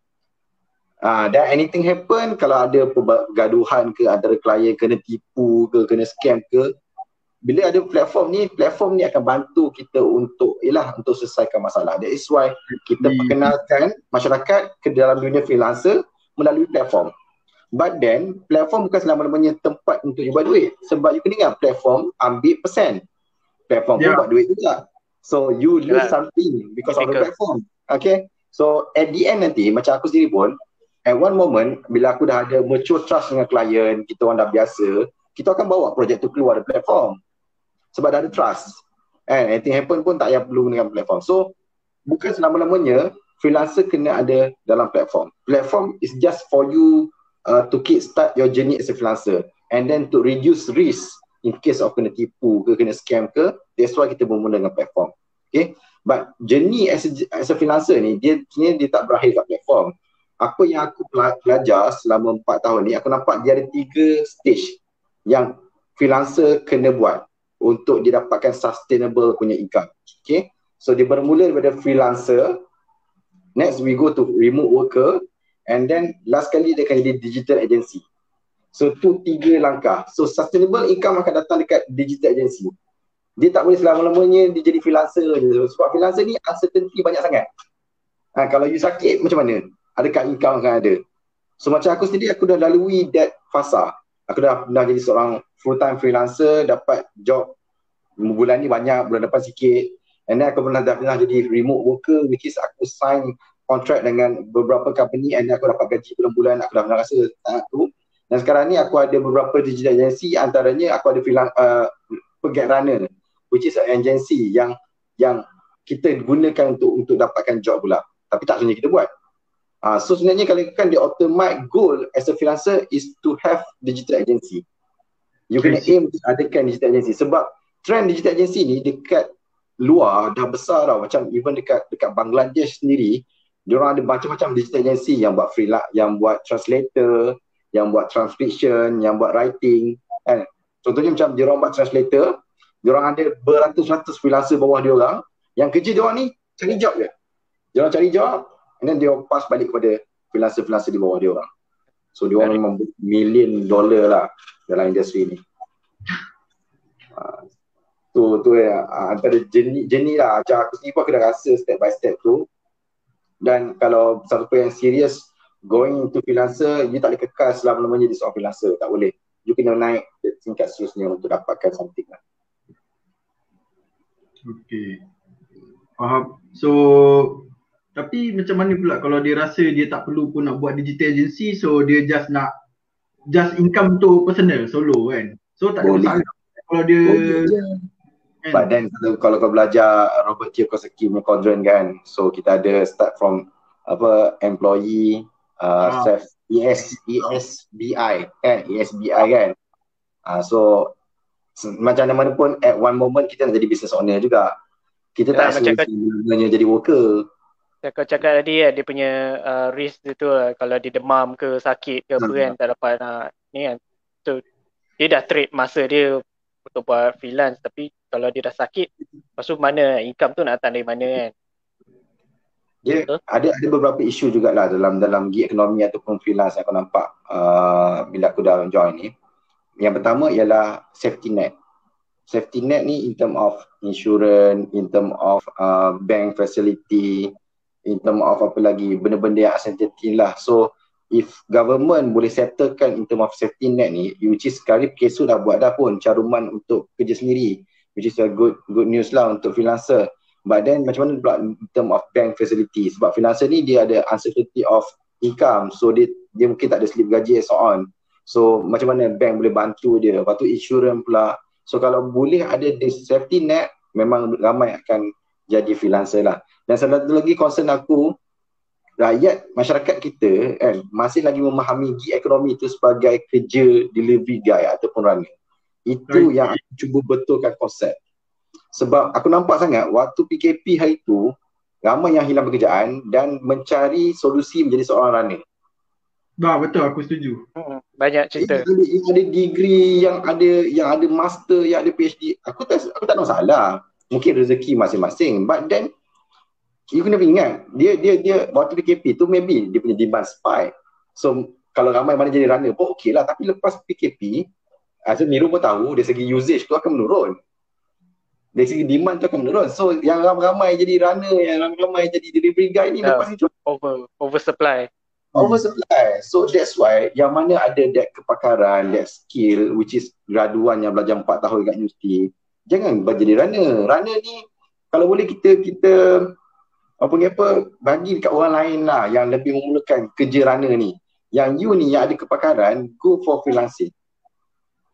Ah, dan anything happen kalau ada pergaduhan ke antara klien kena tipu ke kena scam ke bila ada platform ni platform ni akan bantu kita untuk ialah untuk selesaikan masalah. That is why kita perkenalkan masyarakat ke dalam dunia freelancer melalui platform. But then platform bukan selama-lamanya tempat untuk you buat duit. Sebab you kena ingat platform ambil persen. Platform yeah. pun buat duit juga so you lose yeah. something because, because of the platform. Okay? So at the end nanti macam aku sendiri pun at one moment bila aku dah ada mature trust dengan klien kita orang dah biasa kita akan bawa projek tu keluar dari platform. Sebab dah ada trust. And anything happen pun tak payah perlu dengan platform. So bukan selama-lamanya freelancer kena ada dalam platform. Platform is just for you uh, to kick start your journey as a freelancer. And then to reduce risk in case of kena tipu ke kena scam ke that's why kita bermula dengan platform okay but journey as a, as a freelancer ni dia sebenarnya dia tak berakhir kat platform apa yang aku belajar selama empat tahun ni, aku nampak dia ada tiga stage yang freelancer kena buat untuk dia dapatkan sustainable punya income. Okay. So dia bermula daripada freelancer Next we go to remote worker and then last kali dia akan jadi digital agency. So tu tiga langkah. So sustainable income akan datang dekat digital agency. Dia tak boleh selama-lamanya dia jadi freelancer je. Sebab freelancer ni uncertainty banyak sangat. Ha, kalau you sakit macam mana? Adakah income akan ada? So macam aku sendiri aku dah lalui that fasa. Aku dah pernah jadi seorang full time freelancer, dapat job bulan ni banyak, bulan depan sikit. And then aku pernah dah pernah jadi remote worker which is aku sign contract dengan beberapa company and aku dapat gaji bulan-bulan aku dah pernah rasa sangat tu. Dan sekarang ni aku ada beberapa digital agency antaranya aku ada freelance uh, Forget Runner which is an agency yang yang kita gunakan untuk untuk dapatkan job pula. Tapi tak sebenarnya kita buat. Uh, so sebenarnya kalau kan the ultimate goal as a freelancer is to have digital agency. You kena aim untuk adakan digital agency sebab trend digital agency ni dekat luar dah besar tau macam even dekat dekat Bangladesh sendiri dia orang ada macam-macam digital agency yang buat freelance yang buat translator yang buat transcription yang buat writing kan contohnya macam dia orang buat translator dia orang ada beratus-ratus freelancer bawah dia orang yang kerja dia orang ni cari job je. Dia orang cari job and then dia pass balik kepada freelancer-freelancer di bawah dia orang so dia orang memang million dollar lah dalam industri ni. Tu tu ya antara jenis jenis lah. Macam aku sendiri pun aku dah rasa step by step tu. Dan kalau siapa yang serius going to freelancer you tak boleh kekal selama-lamanya jadi seorang freelancer. Tak boleh. You kena naik tingkat seterusnya untuk dapatkan something lah Okay faham. So tapi macam mana pula kalau dia rasa dia tak perlu pun nak buat digital agency so dia just nak just income tu personal solo kan? So tak ada masalah. Kalau dia Kan? But then kalau, kalau kau belajar Robert Kiyosaki punya quadrant kan, so kita ada start from apa employee, uh, ah. self, ES, ESBI kan, ESBI kan. Uh, so macam mana pun at one moment kita nak jadi business owner juga. Kita ya, tak sebenarnya jadi worker. Kau cakap tadi ya, dia punya uh, risk tu lah. kalau dia demam ke sakit ke apa hmm. kan tak dapat nak ni kan. So, dia dah trade masa dia untuk buat freelance tapi kalau dia dah sakit lepas tu mana income tu nak datang dari mana kan dia Betul? ada ada beberapa isu jugalah dalam dalam gig ekonomi ataupun freelance yang aku nampak uh, bila aku dah join ni yang pertama ialah safety net. Safety net ni in term of insurance in term of uh, bank facility in term of apa lagi benda-benda yang uncertainty lah. So if government boleh settlekan in term of safety net ni which is sekali KSU dah buat dah pun caruman untuk kerja sendiri which is a good good news lah untuk freelancer. But then macam mana pula in term of bank facility? Sebab freelancer ni dia ada uncertainty of income so dia dia mungkin tak ada slip gaji and so on so macam mana bank boleh bantu dia lepas tu insurance pula so kalau boleh ada the safety net memang ramai akan jadi freelancer lah dan satu lagi concern aku rakyat masyarakat kita kan masih lagi memahami gig ekonomi itu sebagai kerja delivery guy ataupun runner. Itu right. yang aku cuba betulkan konsep. Sebab aku nampak sangat waktu PKP hari itu ramai yang hilang pekerjaan dan mencari solusi menjadi seorang runner. Bah betul aku setuju. Hmm, banyak cerita. Yang ada, yang ada degree, yang ada yang ada master, yang ada PhD. Aku tak aku tak masalah. Mungkin rezeki masing-masing. But then you kena ingat dia dia dia waktu PKP tu maybe dia punya demand spike so kalau ramai mana jadi runner pun okey lah tapi lepas PKP Azul Miru pun tahu dari segi usage tu akan menurun dari segi demand tu akan menurun so yang ramai-ramai jadi runner yang ramai-ramai jadi delivery guy ni yeah, lepas ni over over supply over supply so that's why yang mana ada that kepakaran that skill which is graduan yang belajar 4 tahun dekat universiti jangan jadi runner runner ni kalau boleh kita kita apa ni apa bagi dekat orang lain lah yang lebih memerlukan kerja runner ni. Yang you ni yang ada kepakaran go for freelancing.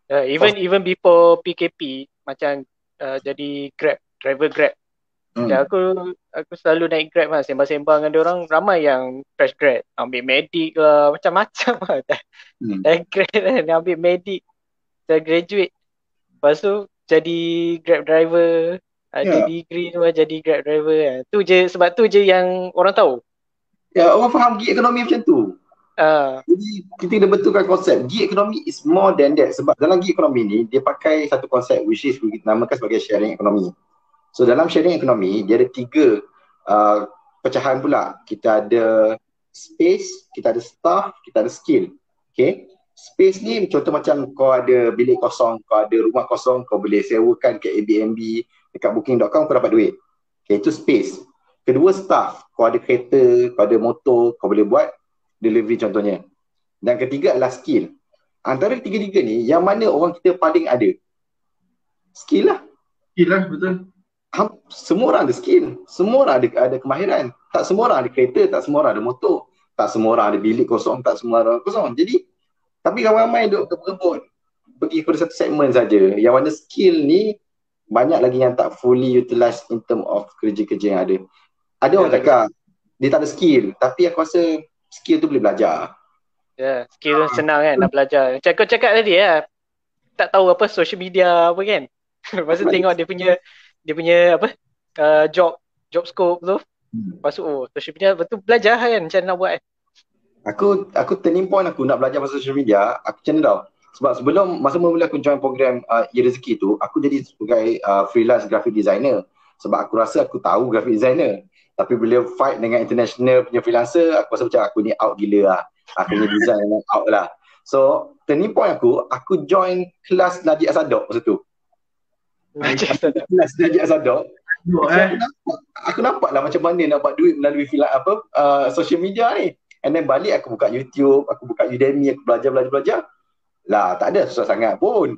Uh, even for... even before PKP macam uh, jadi grab driver grab. Hmm. Dan aku aku selalu naik grab lah sembang-sembang dengan orang ramai yang fresh grad ambil medik lah macam-macam lah hmm. dan grad kan ambil medik dan graduate lepas tu jadi grab driver ada yeah. degree tu jadi grab driver kan. Tu je sebab tu je yang orang tahu. Ya, orang faham gig ekonomi macam tu. Uh. Jadi kita kena betulkan konsep gig ekonomi is more than that sebab dalam gig ekonomi ni dia pakai satu konsep which is kita namakan sebagai sharing ekonomi. So dalam sharing ekonomi dia ada tiga uh, pecahan pula. Kita ada space, kita ada staff, kita ada skill. Okay. Space ni contoh macam kau ada bilik kosong, kau ada rumah kosong, kau boleh sewakan ke Airbnb, dekat booking.com kau dapat duit. Okay, itu space. Kedua staff, kau ada kereta, kau ada motor, kau boleh buat delivery contohnya. Dan ketiga adalah skill. Antara tiga-tiga ni, yang mana orang kita paling ada? Skill lah. Skill lah, betul. Semua orang ada skill. Semua orang ada, ada kemahiran. Tak semua orang ada kereta, tak semua orang ada motor. Tak semua orang ada bilik kosong, tak semua orang kosong. Jadi, tapi ramai-ramai duk berebut pergi kepada satu segmen saja. Yang mana skill ni banyak lagi yang tak fully utilized in term of kerja-kerja yang ada. Ada orang ya, cakap dia tak ada skill tapi aku rasa skill tu boleh belajar. Ya, yeah, skill uh. senang kan nak belajar. Macam kau cakap tadi ya, tak tahu apa social media apa kan. Tu tengok dia punya dia punya apa uh, job job scope tu. Hmm. Lepas tu oh social media betul belajar kan macam nak buat. Aku aku turning point aku nak belajar pasal social media, aku macam tau. Sebab sebelum masa mula aku join program uh, e-rezeki tu, aku jadi sebagai uh, freelance graphic designer. Sebab aku rasa aku tahu graphic designer. Tapi bila fight dengan international punya freelancer, aku rasa macam aku ni out gila lah. Aku ni design out lah. So, turning point aku, aku join kelas Najib Asadok masa tu. Kelas Najib Asadok. So, eh. aku, nampak, aku nampak lah macam mana nak buat duit melalui filan, apa uh, social media ni. And then balik aku buka YouTube, aku buka Udemy, aku belajar, belajar, belajar. Lah tak ada susah sangat pun.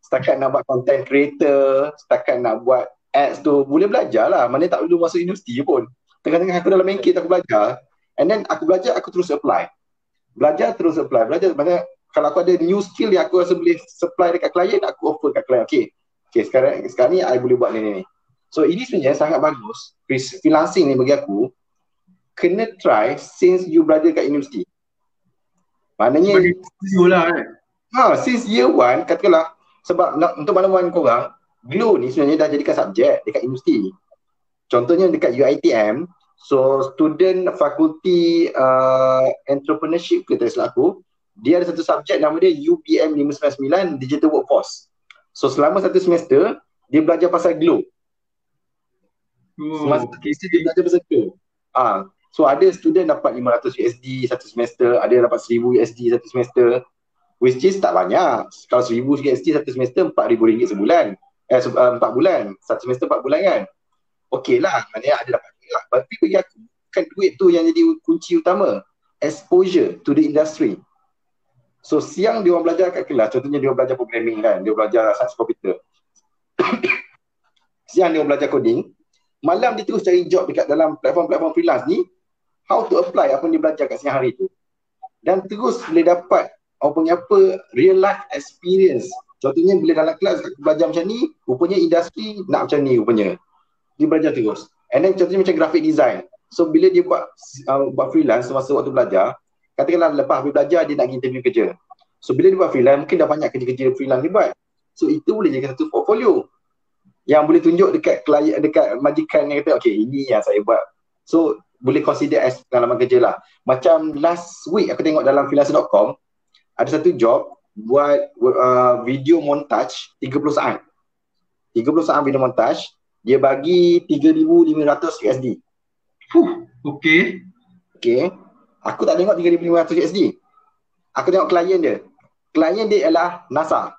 Setakat nak buat content creator, setakat nak buat ads tu boleh belajar lah. Mana tak perlu masuk universiti pun. Tengah-tengah aku dalam main kit aku belajar. And then aku belajar aku terus apply. Belajar terus apply. Belajar mana kalau aku ada new skill yang aku rasa boleh supply dekat klien, aku offer kat klien. Okay. Okay sekarang, sekarang ni I boleh buat ni ni. So ini sebenarnya sangat bagus. Freelancing ni bagi aku kena try since you belajar kat universiti. Maknanya bagi lah kan. Ha, since year one, katakanlah sebab nak, untuk makluman korang, Glow ni sebenarnya dah jadikan subjek dekat universiti. Contohnya dekat UITM, so student fakulti uh, entrepreneurship ke tak aku, dia ada satu subjek nama dia UPM 599 Digital Workforce. So selama satu semester, dia belajar pasal Glow. Oh, Semasa okay. dia belajar pasal Glow. Ah, so ada student dapat 500 USD satu semester, ada yang dapat 1000 USD satu semester. Which is tak banyak. Kalau seribu USD satu semester, empat ribu ringgit sebulan. Eh, uh, empat bulan. Satu semester empat bulan kan? Okey lah. Maknanya ada dapat duit lah. Tapi bagi aku, kan duit tu yang jadi kunci utama. Exposure to the industry. So, siang dia orang belajar kat kelas. Contohnya dia belajar programming kan. Dia belajar science komputer. siang dia orang belajar coding. Malam dia terus cari job dekat dalam platform-platform freelance ni. How to apply apa dia belajar kat siang hari tu. Dan terus boleh dapat orang punya apa real life experience contohnya bila dalam kelas aku belajar macam ni rupanya industri nak macam ni rupanya dia belajar terus and then contohnya macam graphic design so bila dia buat uh, buat freelance masa waktu belajar katakanlah lepas habis belajar dia nak interview kerja so bila dia buat freelance mungkin dah banyak kerja-kerja freelance dia buat so itu boleh jadi satu portfolio yang boleh tunjuk dekat klien dekat majikan yang kata okay ini yang saya buat so boleh consider as pengalaman kerja lah macam last week aku tengok dalam freelance.com ada satu job buat uh, video montage 30 saat. 30 saat video montage, dia bagi 3500 USD. Fuh, okey. Okey. Aku tak tengok 3500 USD. Aku tengok klien dia. Klien dia ialah NASA.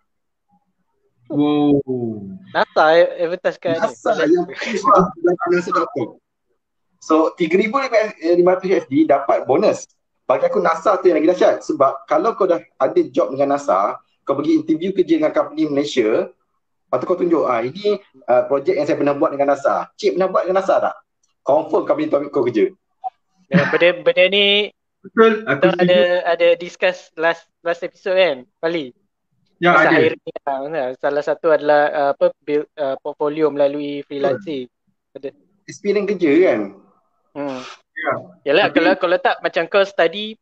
Wow. NASA advertise kan. NASA yang NASA.com. So 3500 USD dapat bonus bagi aku NASA tu yang lagi dahsyat sebab kalau kau dah ada job dengan NASA kau pergi interview kerja dengan company Malaysia lepas tu kau tunjuk ah ini uh, projek yang saya pernah buat dengan NASA cik pernah buat dengan NASA tak? confirm company tu ambil kau kerja ya, benda, benda ni betul aku ada ada discuss last last episode kan Bali Ya ada. Hiring, salah satu adalah uh, apa build uh, portfolio melalui freelancing. Experience kerja kan. Hmm. Ya. Yalah Tapi, kalau kalau tak macam kau study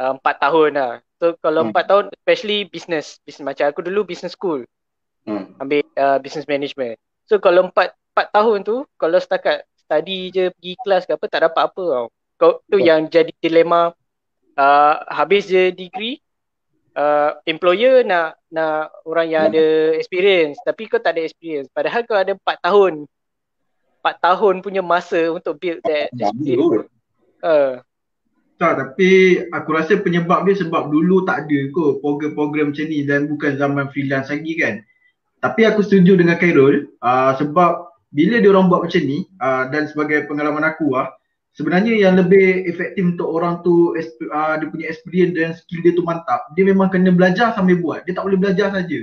uh, empat uh, tahun lah. So kalau hmm. empat hmm. tahun especially business, business macam aku dulu business school. Hmm. Ambil uh, business management. So kalau empat empat tahun tu kalau setakat study je pergi kelas ke apa tak dapat apa tau. Kau tu yang jadi dilema uh, habis je degree uh, employer nak nak orang yang ada experience tapi kau tak ada experience padahal kau ada empat tahun 4 tahun punya masa untuk build that experience. Uh. Tak, tapi aku rasa penyebab dia sebab dulu tak ada kot program-program macam ni dan bukan zaman freelance lagi kan. Tapi aku setuju dengan Khairul uh, sebab bila dia orang buat macam ni uh, dan sebagai pengalaman aku ah uh, sebenarnya yang lebih efektif untuk orang tu uh, dia punya experience dan skill dia tu mantap dia memang kena belajar sambil buat dia tak boleh belajar saja.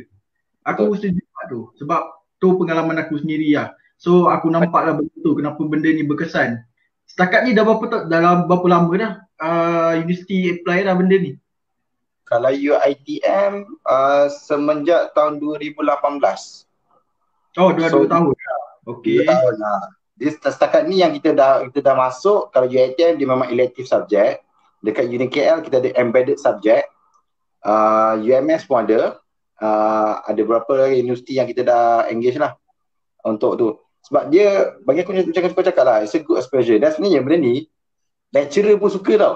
Aku setuju tu sebab tu pengalaman aku sendiri lah. So aku nampak lah betul kenapa benda ni berkesan. Setakat ni dah berapa dalam berapa lama dah uh, universiti apply dah benda ni? Kalau UITM uh, semenjak tahun 2018. Oh, dua so, tahun. Okey. Dua tahun lah. Jadi setakat ni yang kita dah kita dah masuk kalau UITM dia memang elective subject. Dekat UNKL kita ada embedded subject. Uh, UMS pun ada. Uh, ada berapa universiti yang kita dah engage lah untuk tu. Sebab dia bagi aku macam aku cakap lah, it's a good exposure. Dan sebenarnya benda ni lecturer pun suka tau.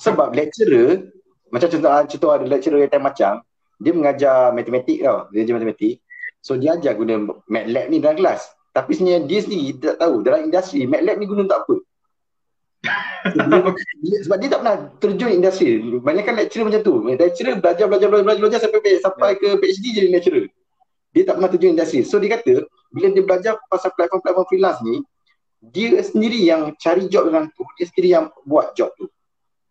Sebab lecturer, macam contoh, ah, contoh ada lecturer yang macam, dia mengajar matematik tau, dia ajar matematik. So dia ajar guna MATLAB ni dalam kelas. Tapi sebenarnya dia sendiri tak tahu dalam industri MATLAB ni guna untuk apa. sebab dia tak pernah terjun industri. Banyak kan lecturer macam tu. Lecturer belajar, belajar, belajar, belajar, belajar sampai, sampai ke PhD jadi lecturer. Dia tak pernah terjun industri. So dia kata, bila dia belajar pasal platform-platform freelance ni, dia sendiri yang cari job dalam tu dia sendiri yang buat job tu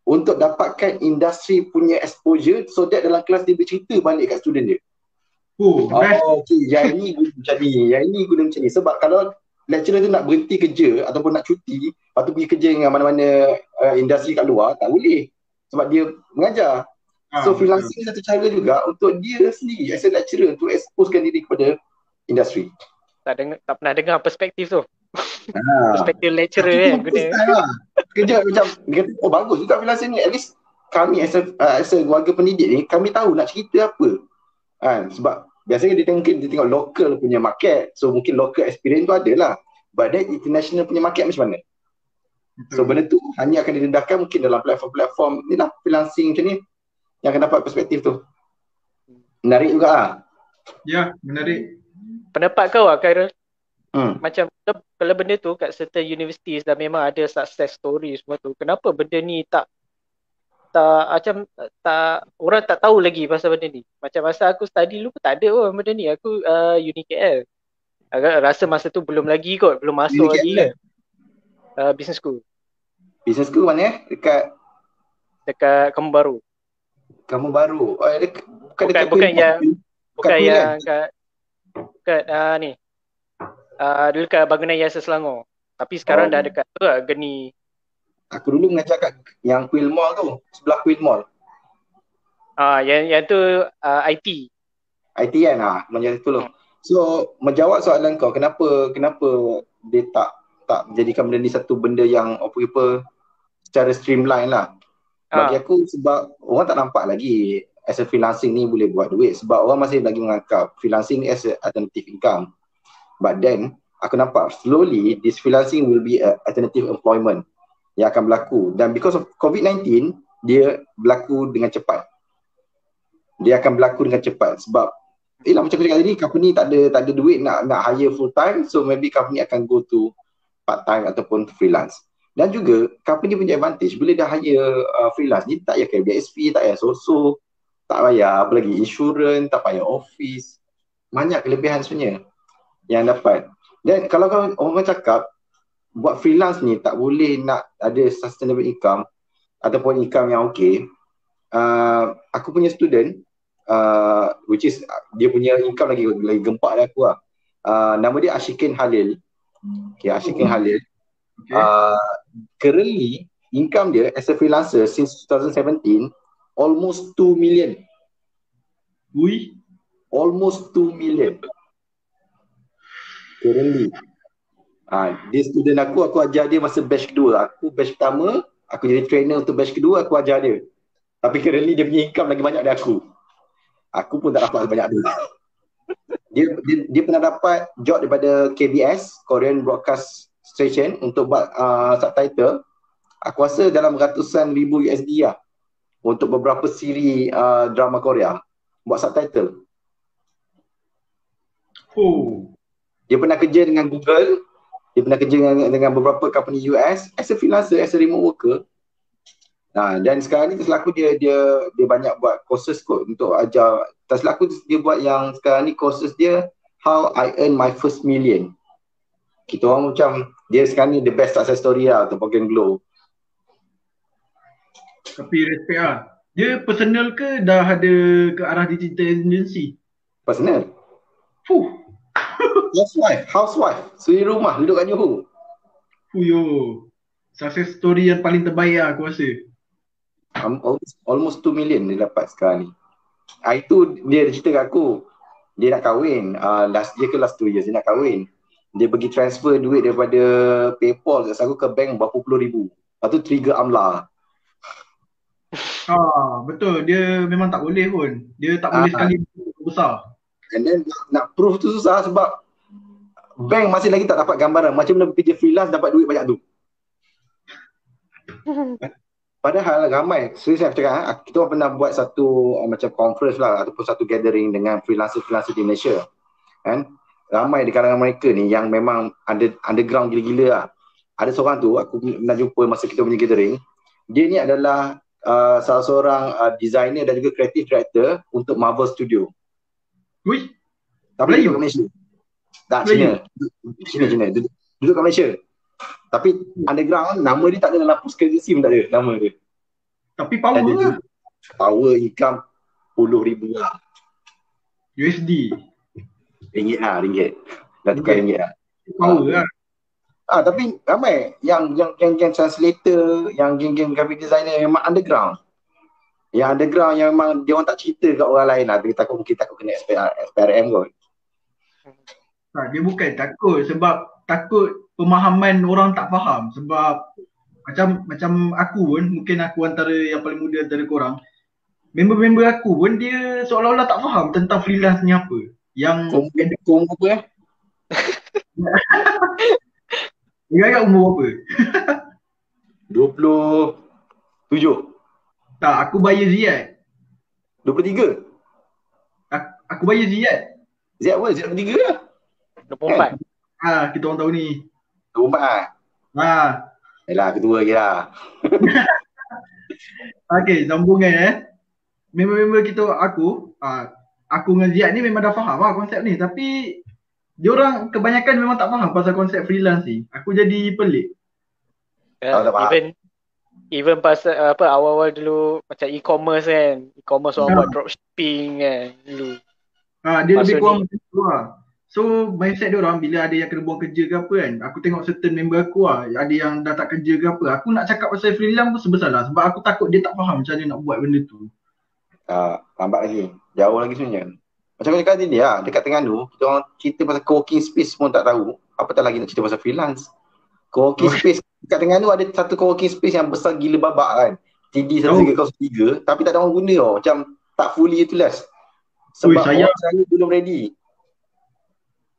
untuk dapatkan industri punya exposure so that dalam kelas dia bercerita balik kat student dia oh, oh okay. yang ini guna macam ni yang ini guna macam ni sebab kalau lecturer tu nak berhenti kerja ataupun nak cuti atau pergi kerja dengan mana-mana uh, industri kat luar tak boleh sebab dia mengajar ah, so freelancing ni satu cara juga untuk dia sendiri as a lecturer untuk exposekan diri kepada industri tak dengar tak pernah dengar perspektif tu Ha. Perspektif lecturer kan guna. Lah. Kerja macam dia kata, oh bagus juga freelancer ni. At least kami as a, uh, as a warga pendidik ni, kami tahu nak cerita apa. Ha, sebab biasanya dia tengok, dia tengok local punya market. So mungkin local experience tu ada lah. But then international punya market macam mana? So benda tu hanya akan didedahkan mungkin dalam platform-platform ni lah freelancing macam ni yang akan dapat perspektif tu. Menarik juga lah. Ya, menarik. Pendapat kau lah Khairul? Hmm. Macam kalau benda tu kat certain universities dah memang ada success story semua tu. Kenapa benda ni tak tak macam tak orang tak tahu lagi pasal benda ni. Macam masa aku study dulu pun tak ada pun benda ni. Aku uh, UniKL. Agak rasa masa tu belum lagi kot, belum masuk lagi kan. Uh, business school. Business school mana eh? Dekat dekat Kamu Baru. Kamu Baru. Oh, dekat, bukan, bukan, bukan yang bukan yang kat kat uh, ni uh, dulu kat bangunan Yasa Selangor. Tapi sekarang oh. dah dekat tu lah, Geni. Aku dulu mengajar kat yang Queen Mall tu, sebelah Queen Mall. Ah, uh, yang yang tu uh, ah, IT. IT kan ah, menjadi tu loh. So, menjawab soalan kau, kenapa kenapa dia tak tak menjadikan benda ni satu benda yang apa-apa secara streamline lah. Bagi uh. aku sebab orang tak nampak lagi as a freelancing ni boleh buat duit sebab orang masih lagi menganggap freelancing as a alternative income. But then aku nampak slowly this freelancing will be a alternative employment yang akan berlaku dan because of COVID-19 dia berlaku dengan cepat. Dia akan berlaku dengan cepat sebab ialah macam aku cakap tadi company tak ada tak ada duit nak nak hire full time so maybe company akan go to part time ataupun freelance. Dan juga company punya advantage bila dah hire uh, freelance ni tak payah kaya BSP, tak payah so tak payah apa lagi insurance, tak payah office. Banyak kelebihan sebenarnya yang dapat. Dan kalau kau orang cakap buat freelance ni tak boleh nak ada sustainable income ataupun income yang okey. Uh, aku punya student uh, which is dia punya income lagi lagi gempak dah aku lah. Uh, nama dia Ashikin Halil. Okay, Ashikin hmm. Halil. Okay. Uh, currently income dia as a freelancer since 2017 almost 2 million. Ui, almost 2 million currently. Ha, dia student aku, aku ajar dia masa batch kedua. Aku batch pertama, aku jadi trainer untuk batch kedua, aku ajar dia. Tapi currently dia punya income lagi banyak dari aku. Aku pun tak dapat banyak dia. Dia, dia, dia pernah dapat job daripada KBS, Korean Broadcast Station untuk buat uh, subtitle. Aku rasa dalam ratusan ribu USD lah. Untuk beberapa siri uh, drama Korea. Buat subtitle. Oh. Dia pernah kerja dengan Google Dia pernah kerja dengan, dengan beberapa company US as a freelancer, as a remote worker. Nah, dan sekarang ni terselaku dia dia dia banyak buat courses kot untuk ajar. Terselaku dia buat yang sekarang ni courses dia How I Earn My First Million. Kita orang macam dia sekarang ni the best success story lah untuk Pokemon Glow. Tapi respect lah. Dia personal ke dah ada ke arah digital agency? Personal. Fuh. Housewife, housewife. Suri rumah, duduk kat Johor. Fuyo. Success story yang paling terbaik lah aku rasa. Um, almost, almost 2 million dia dapat sekarang ni. Ah, itu dia cerita kat aku. Dia nak kahwin. Uh, last year ke last 2 years dia nak kahwin. Dia pergi transfer duit daripada Paypal kat aku ke bank berapa puluh ribu. Lepas tu trigger AMLA. Ah, betul. Dia memang tak boleh pun. Dia tak boleh ah. sekali besar. And then nak, proof tu susah sebab bank masih lagi tak dapat gambaran macam mana kerja freelance dapat duit banyak tu. Padahal ramai, serius saya cakap, ha, kita pernah buat satu uh, macam conference lah ataupun satu gathering dengan freelancer-freelancer di Malaysia. Kan? Ramai di kalangan mereka ni yang memang ada underground gila-gila lah. Ada seorang tu, aku pernah jumpa masa kita punya gathering. Dia ni adalah uh, salah seorang uh, designer dan juga creative director untuk Marvel Studio. Wih? Tapi duduk kat Malaysia. Tak, Cina. Cina, Cina. Duduk, duduk kat Malaysia. Tapi underground, nama dia tak ada dalam postcard SIM tak ada nama dia. Tapi power ada lah. Power income puluh ribu lah. USD. Ringgit lah, ringgit. Dah tukar ringgit lah. Power lah. Ah, tapi ramai yang yang geng-geng translator, yang geng-geng graphic designer yang memang underground. Yang underground yang memang dia orang tak cerita kat orang lain lah. Dia takut mungkin takut kena SPR, SPRM kot. Ha, dia bukan takut sebab takut pemahaman orang tak faham sebab macam macam aku pun mungkin aku antara yang paling muda antara korang member-member aku pun dia seolah-olah tak faham tentang freelance ni apa yang kau umur apa eh Dia agak umur apa? 27 tak, aku bayar Ziyad. 23? Aku, aku bayar Ziyad. Ziyad apa? Ziyad 23 lah. 24. Kan? Ha, kita orang tahu ni. 24 lah? Ha. Yelah, ketua lagi lah. okay, sambungan eh. Member-member kita aku, ha, aku dengan Ziyad ni memang dah faham lah konsep ni. Tapi, orang kebanyakan memang tak faham pasal konsep freelance ni. Aku jadi pelik. Uh, even even pas uh, apa awal-awal dulu macam e-commerce kan. E-commerce orang ha. buat dropshipping kan dulu. Ha, dia Pasal lebih kurang macam tu lah. So mindset dia orang bila ada yang kena buang kerja ke apa kan aku tengok certain member aku lah ada yang dah tak kerja ke apa aku nak cakap pasal freelance pun sebesar lah sebab aku takut dia tak faham macam mana nak buat benda tu. Uh, lambat lagi. Jauh lagi sebenarnya. Macam aku cakap tadi lah dekat tengah tu kita orang cerita pasal co-working space pun tak tahu apatah lagi nak cerita pasal freelance co-working space Dekat tengah tu ada satu co-working space yang besar gila babak kan. TD 1303 tapi tak ada orang guna tau. Macam tak fully utilized. Sebab Ui, sayang. orang sana belum ready.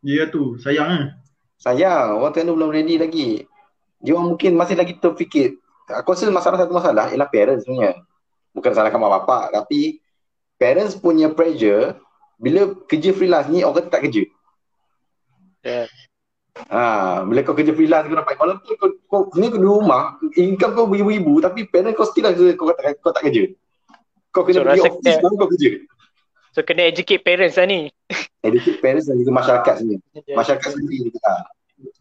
Ya tu, sayang kan. Sayang, orang sana belum ready lagi. Dia orang mungkin masih lagi terfikir. Aku rasa masalah satu masalah ialah parents sebenarnya. Bukan salahkan mak bapak tapi parents punya pressure bila kerja freelance ni orang tak kerja. Yeah. Ha, bila kau kerja freelance kau dapat malam tu kau, kau ni kau di rumah, income kau beribu-ribu tapi parent kau still lah kau, kata, kau tak kerja. Kau kena so, pergi office baru kau kerja. So kena educate parents lah ni. Educate parents dan juga masyarakat sini. Masyarakat sendiri juga.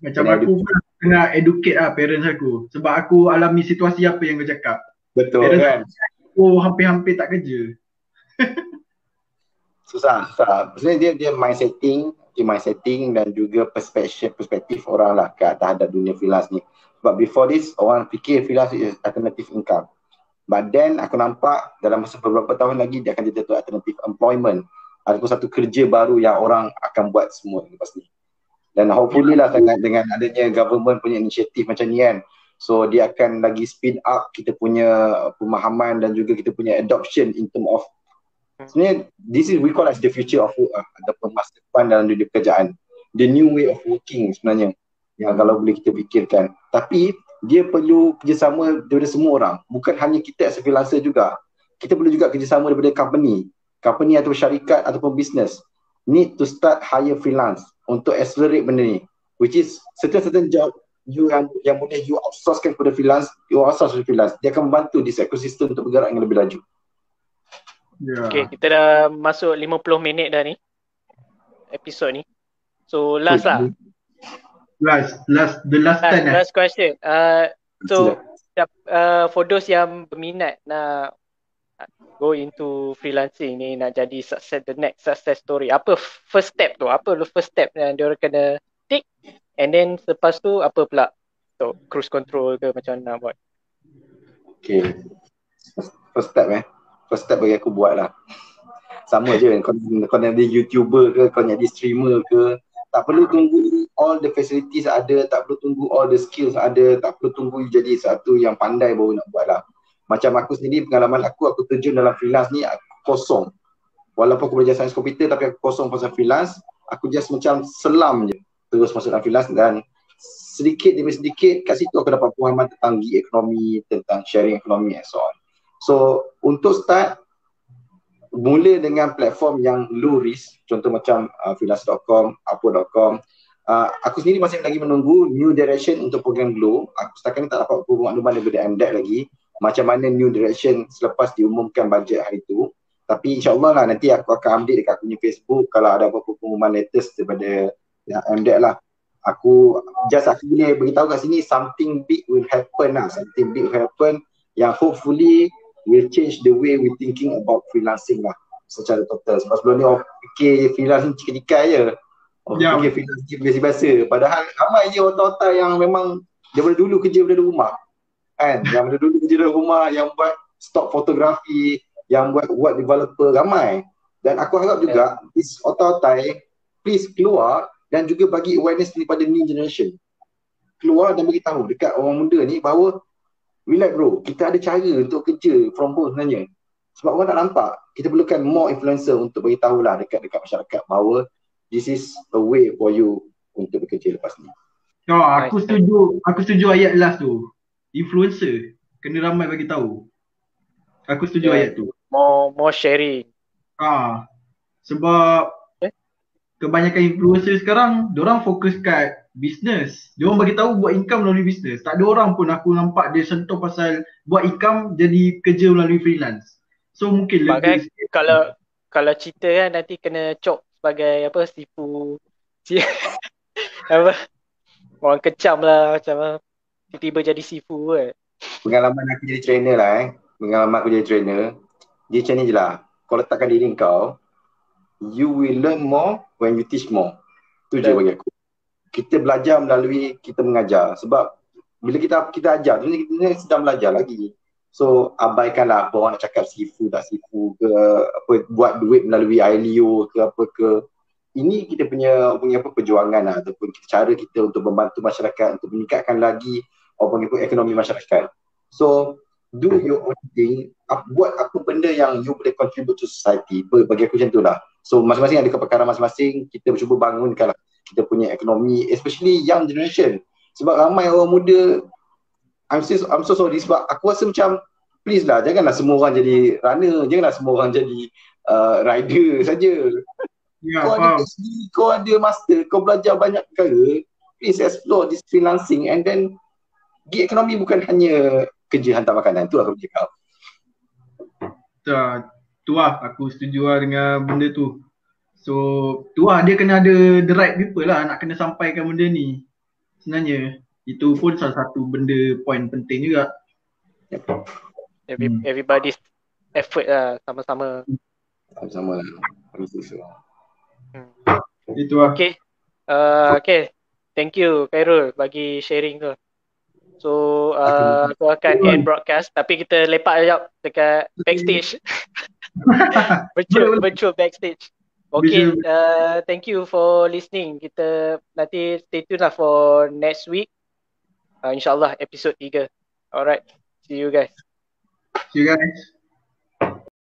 Macam kena aku pun kena educate lah parents aku. Sebab aku alami situasi apa yang kau cakap. Betul parents kan. Aku hampir-hampir tak kerja. susah, susah. Sebenarnya dia dia mind setting in my setting dan juga perspektif perspektif orang lah ke terhadap dunia freelance ni. But before this, orang fikir freelance is alternative income. But then aku nampak dalam masa beberapa tahun lagi dia akan jadi alternative employment ataupun satu kerja baru yang orang akan buat semua lepas ni. Dan hopefully lah dengan, dengan adanya government punya inisiatif macam ni kan. So dia akan lagi speed up kita punya pemahaman dan juga kita punya adoption in term of sebenarnya this is we call as the future of work uh, ataupun masa depan dalam dunia pekerjaan. The new way of working sebenarnya yang kalau boleh kita fikirkan. Tapi dia perlu kerjasama daripada semua orang. Bukan hanya kita as freelancer juga. Kita perlu juga kerjasama daripada company. Company atau syarikat ataupun business. Need to start hire freelance untuk accelerate benda ni. Which is certain certain job you yang yang boleh you outsourcekan kepada freelance you outsource kepada freelance. Dia akan membantu this ecosystem untuk bergerak dengan lebih laju yeah. okay kita dah masuk 50 minit dah ni episod ni. So last lah. Last last the last last, time last question. Uh, so uh, for those yang berminat nak go into freelancing ni nak jadi success the next success story apa first step tu? Apa the first step yang dia orang kena take? And then selepas tu apa pula? So cruise control ke macam mana nak buat? Okay. First step eh first step bagi aku buat lah. Sama je kau, kau nak jadi youtuber ke kau nak jadi streamer ke tak perlu tunggu all the facilities ada tak perlu tunggu all the skills ada tak perlu tunggu jadi satu yang pandai baru nak buat lah. Macam aku sendiri pengalaman aku aku terjun dalam freelance ni aku kosong. Walaupun aku belajar sains komputer tapi aku kosong pasal freelance aku just macam selam je. Terus masuk dalam freelance dan sedikit demi sedikit kat situ aku dapat pemahaman tentang gig ekonomi tentang sharing ekonomi and so on so untuk start mula dengan platform yang low risk contoh macam uh, freelance.com upwork.com uh, aku sendiri masih lagi menunggu new direction untuk program Glow. Aku setakat ni tak dapat maklumat daripada MDEC lagi macam mana new direction selepas diumumkan bajet hari tu. Tapi insyaAllah lah nanti aku akan update dekat aku punya Facebook kalau ada apa-apa pengumuman latest daripada ya, MDEC lah. Aku just aku boleh beritahu kat sini something big will happen lah something big will happen yang hopefully will change the way we thinking about freelancing lah secara total. Sebab sebelum ni orang fikir freelance ni cikai-cikai je. Orang yeah. fikir freelance ni biasa-biasa. Padahal ramai je otak-otak yang memang daripada dulu kerja daripada rumah. Kan? Yang ada dulu kerja dalam rumah yang buat stock fotografi yang buat buat developer ramai. Dan aku harap juga yeah. this otai please keluar dan juga bagi awareness daripada new generation. Keluar dan bagi tahu dekat orang muda ni bahawa relax bro kita ada cara untuk kerja from home sebenarnya sebab orang tak nampak kita perlukan more influencer untuk bagi tahulah dekat dekat masyarakat bahawa this is a way for you untuk bekerja lepas ni Oh, aku setuju aku setuju ayat last tu influencer kena ramai bagi tahu. Aku setuju yeah. ayat tu. More more sharing. Ah. Sebab eh? kebanyakan influencer sekarang orang fokus kat business. Dia orang bagi tahu buat income melalui business. Tak ada orang pun aku nampak dia sentuh pasal buat income jadi kerja melalui freelance. So mungkin lebih kan, kalau kalau cerita kan nanti kena cop sebagai apa sifu apa orang kecam lah macam tiba-tiba jadi sifu kan. Pengalaman aku jadi trainer lah eh. Pengalaman aku jadi trainer. Dia macam ni je lah. Kau letakkan diri kau, you will learn more when you teach more. Tu je bagi aku. Kita belajar melalui kita mengajar. Sebab bila kita kita ajar, tu kita sedang belajar lagi. So abaikanlah apa orang nak cakap sifu tak sifu ke apa buat duit melalui ILO ke apa ke ini kita punya punya apa perjuangan lah, ataupun cara kita untuk membantu masyarakat untuk meningkatkan lagi orang panggil pun ekonomi masyarakat. So, do your own thing, buat apa benda yang you boleh contribute to society. Bagi aku macam tu lah. So, masing-masing ada kepakaran masing-masing, kita cuba bangunkan lah kita punya ekonomi, especially young generation. Sebab ramai orang muda, I'm so, I'm so sorry sebab aku rasa macam, please lah, janganlah semua orang jadi runner, janganlah semua orang jadi uh, rider saja. Ya, kau ada PhD, kau ada master, kau belajar banyak perkara, please explore this freelancing and then gig ekonomi bukan hanya kerja hantar makanan tu aku cakap tu lah aku setuju lah dengan benda tu so tu lah dia kena ada the right people lah nak kena sampaikan benda ni. Sebenarnya itu pun salah satu benda point penting juga. Every, hmm. everybody's effort lah sama-sama. Sama-sama lah. Hmm. itu lah. Okay. Uh, okay. Thank you Khairul bagi sharing tu. So uh, aku akan end broadcast. Tapi kita lepak sekejap dekat backstage. virtual, virtual backstage. Okay, uh, thank you for listening. Kita nanti stay tune lah for next week. Uh, InsyaAllah episode 3. Alright, see you guys. See you guys.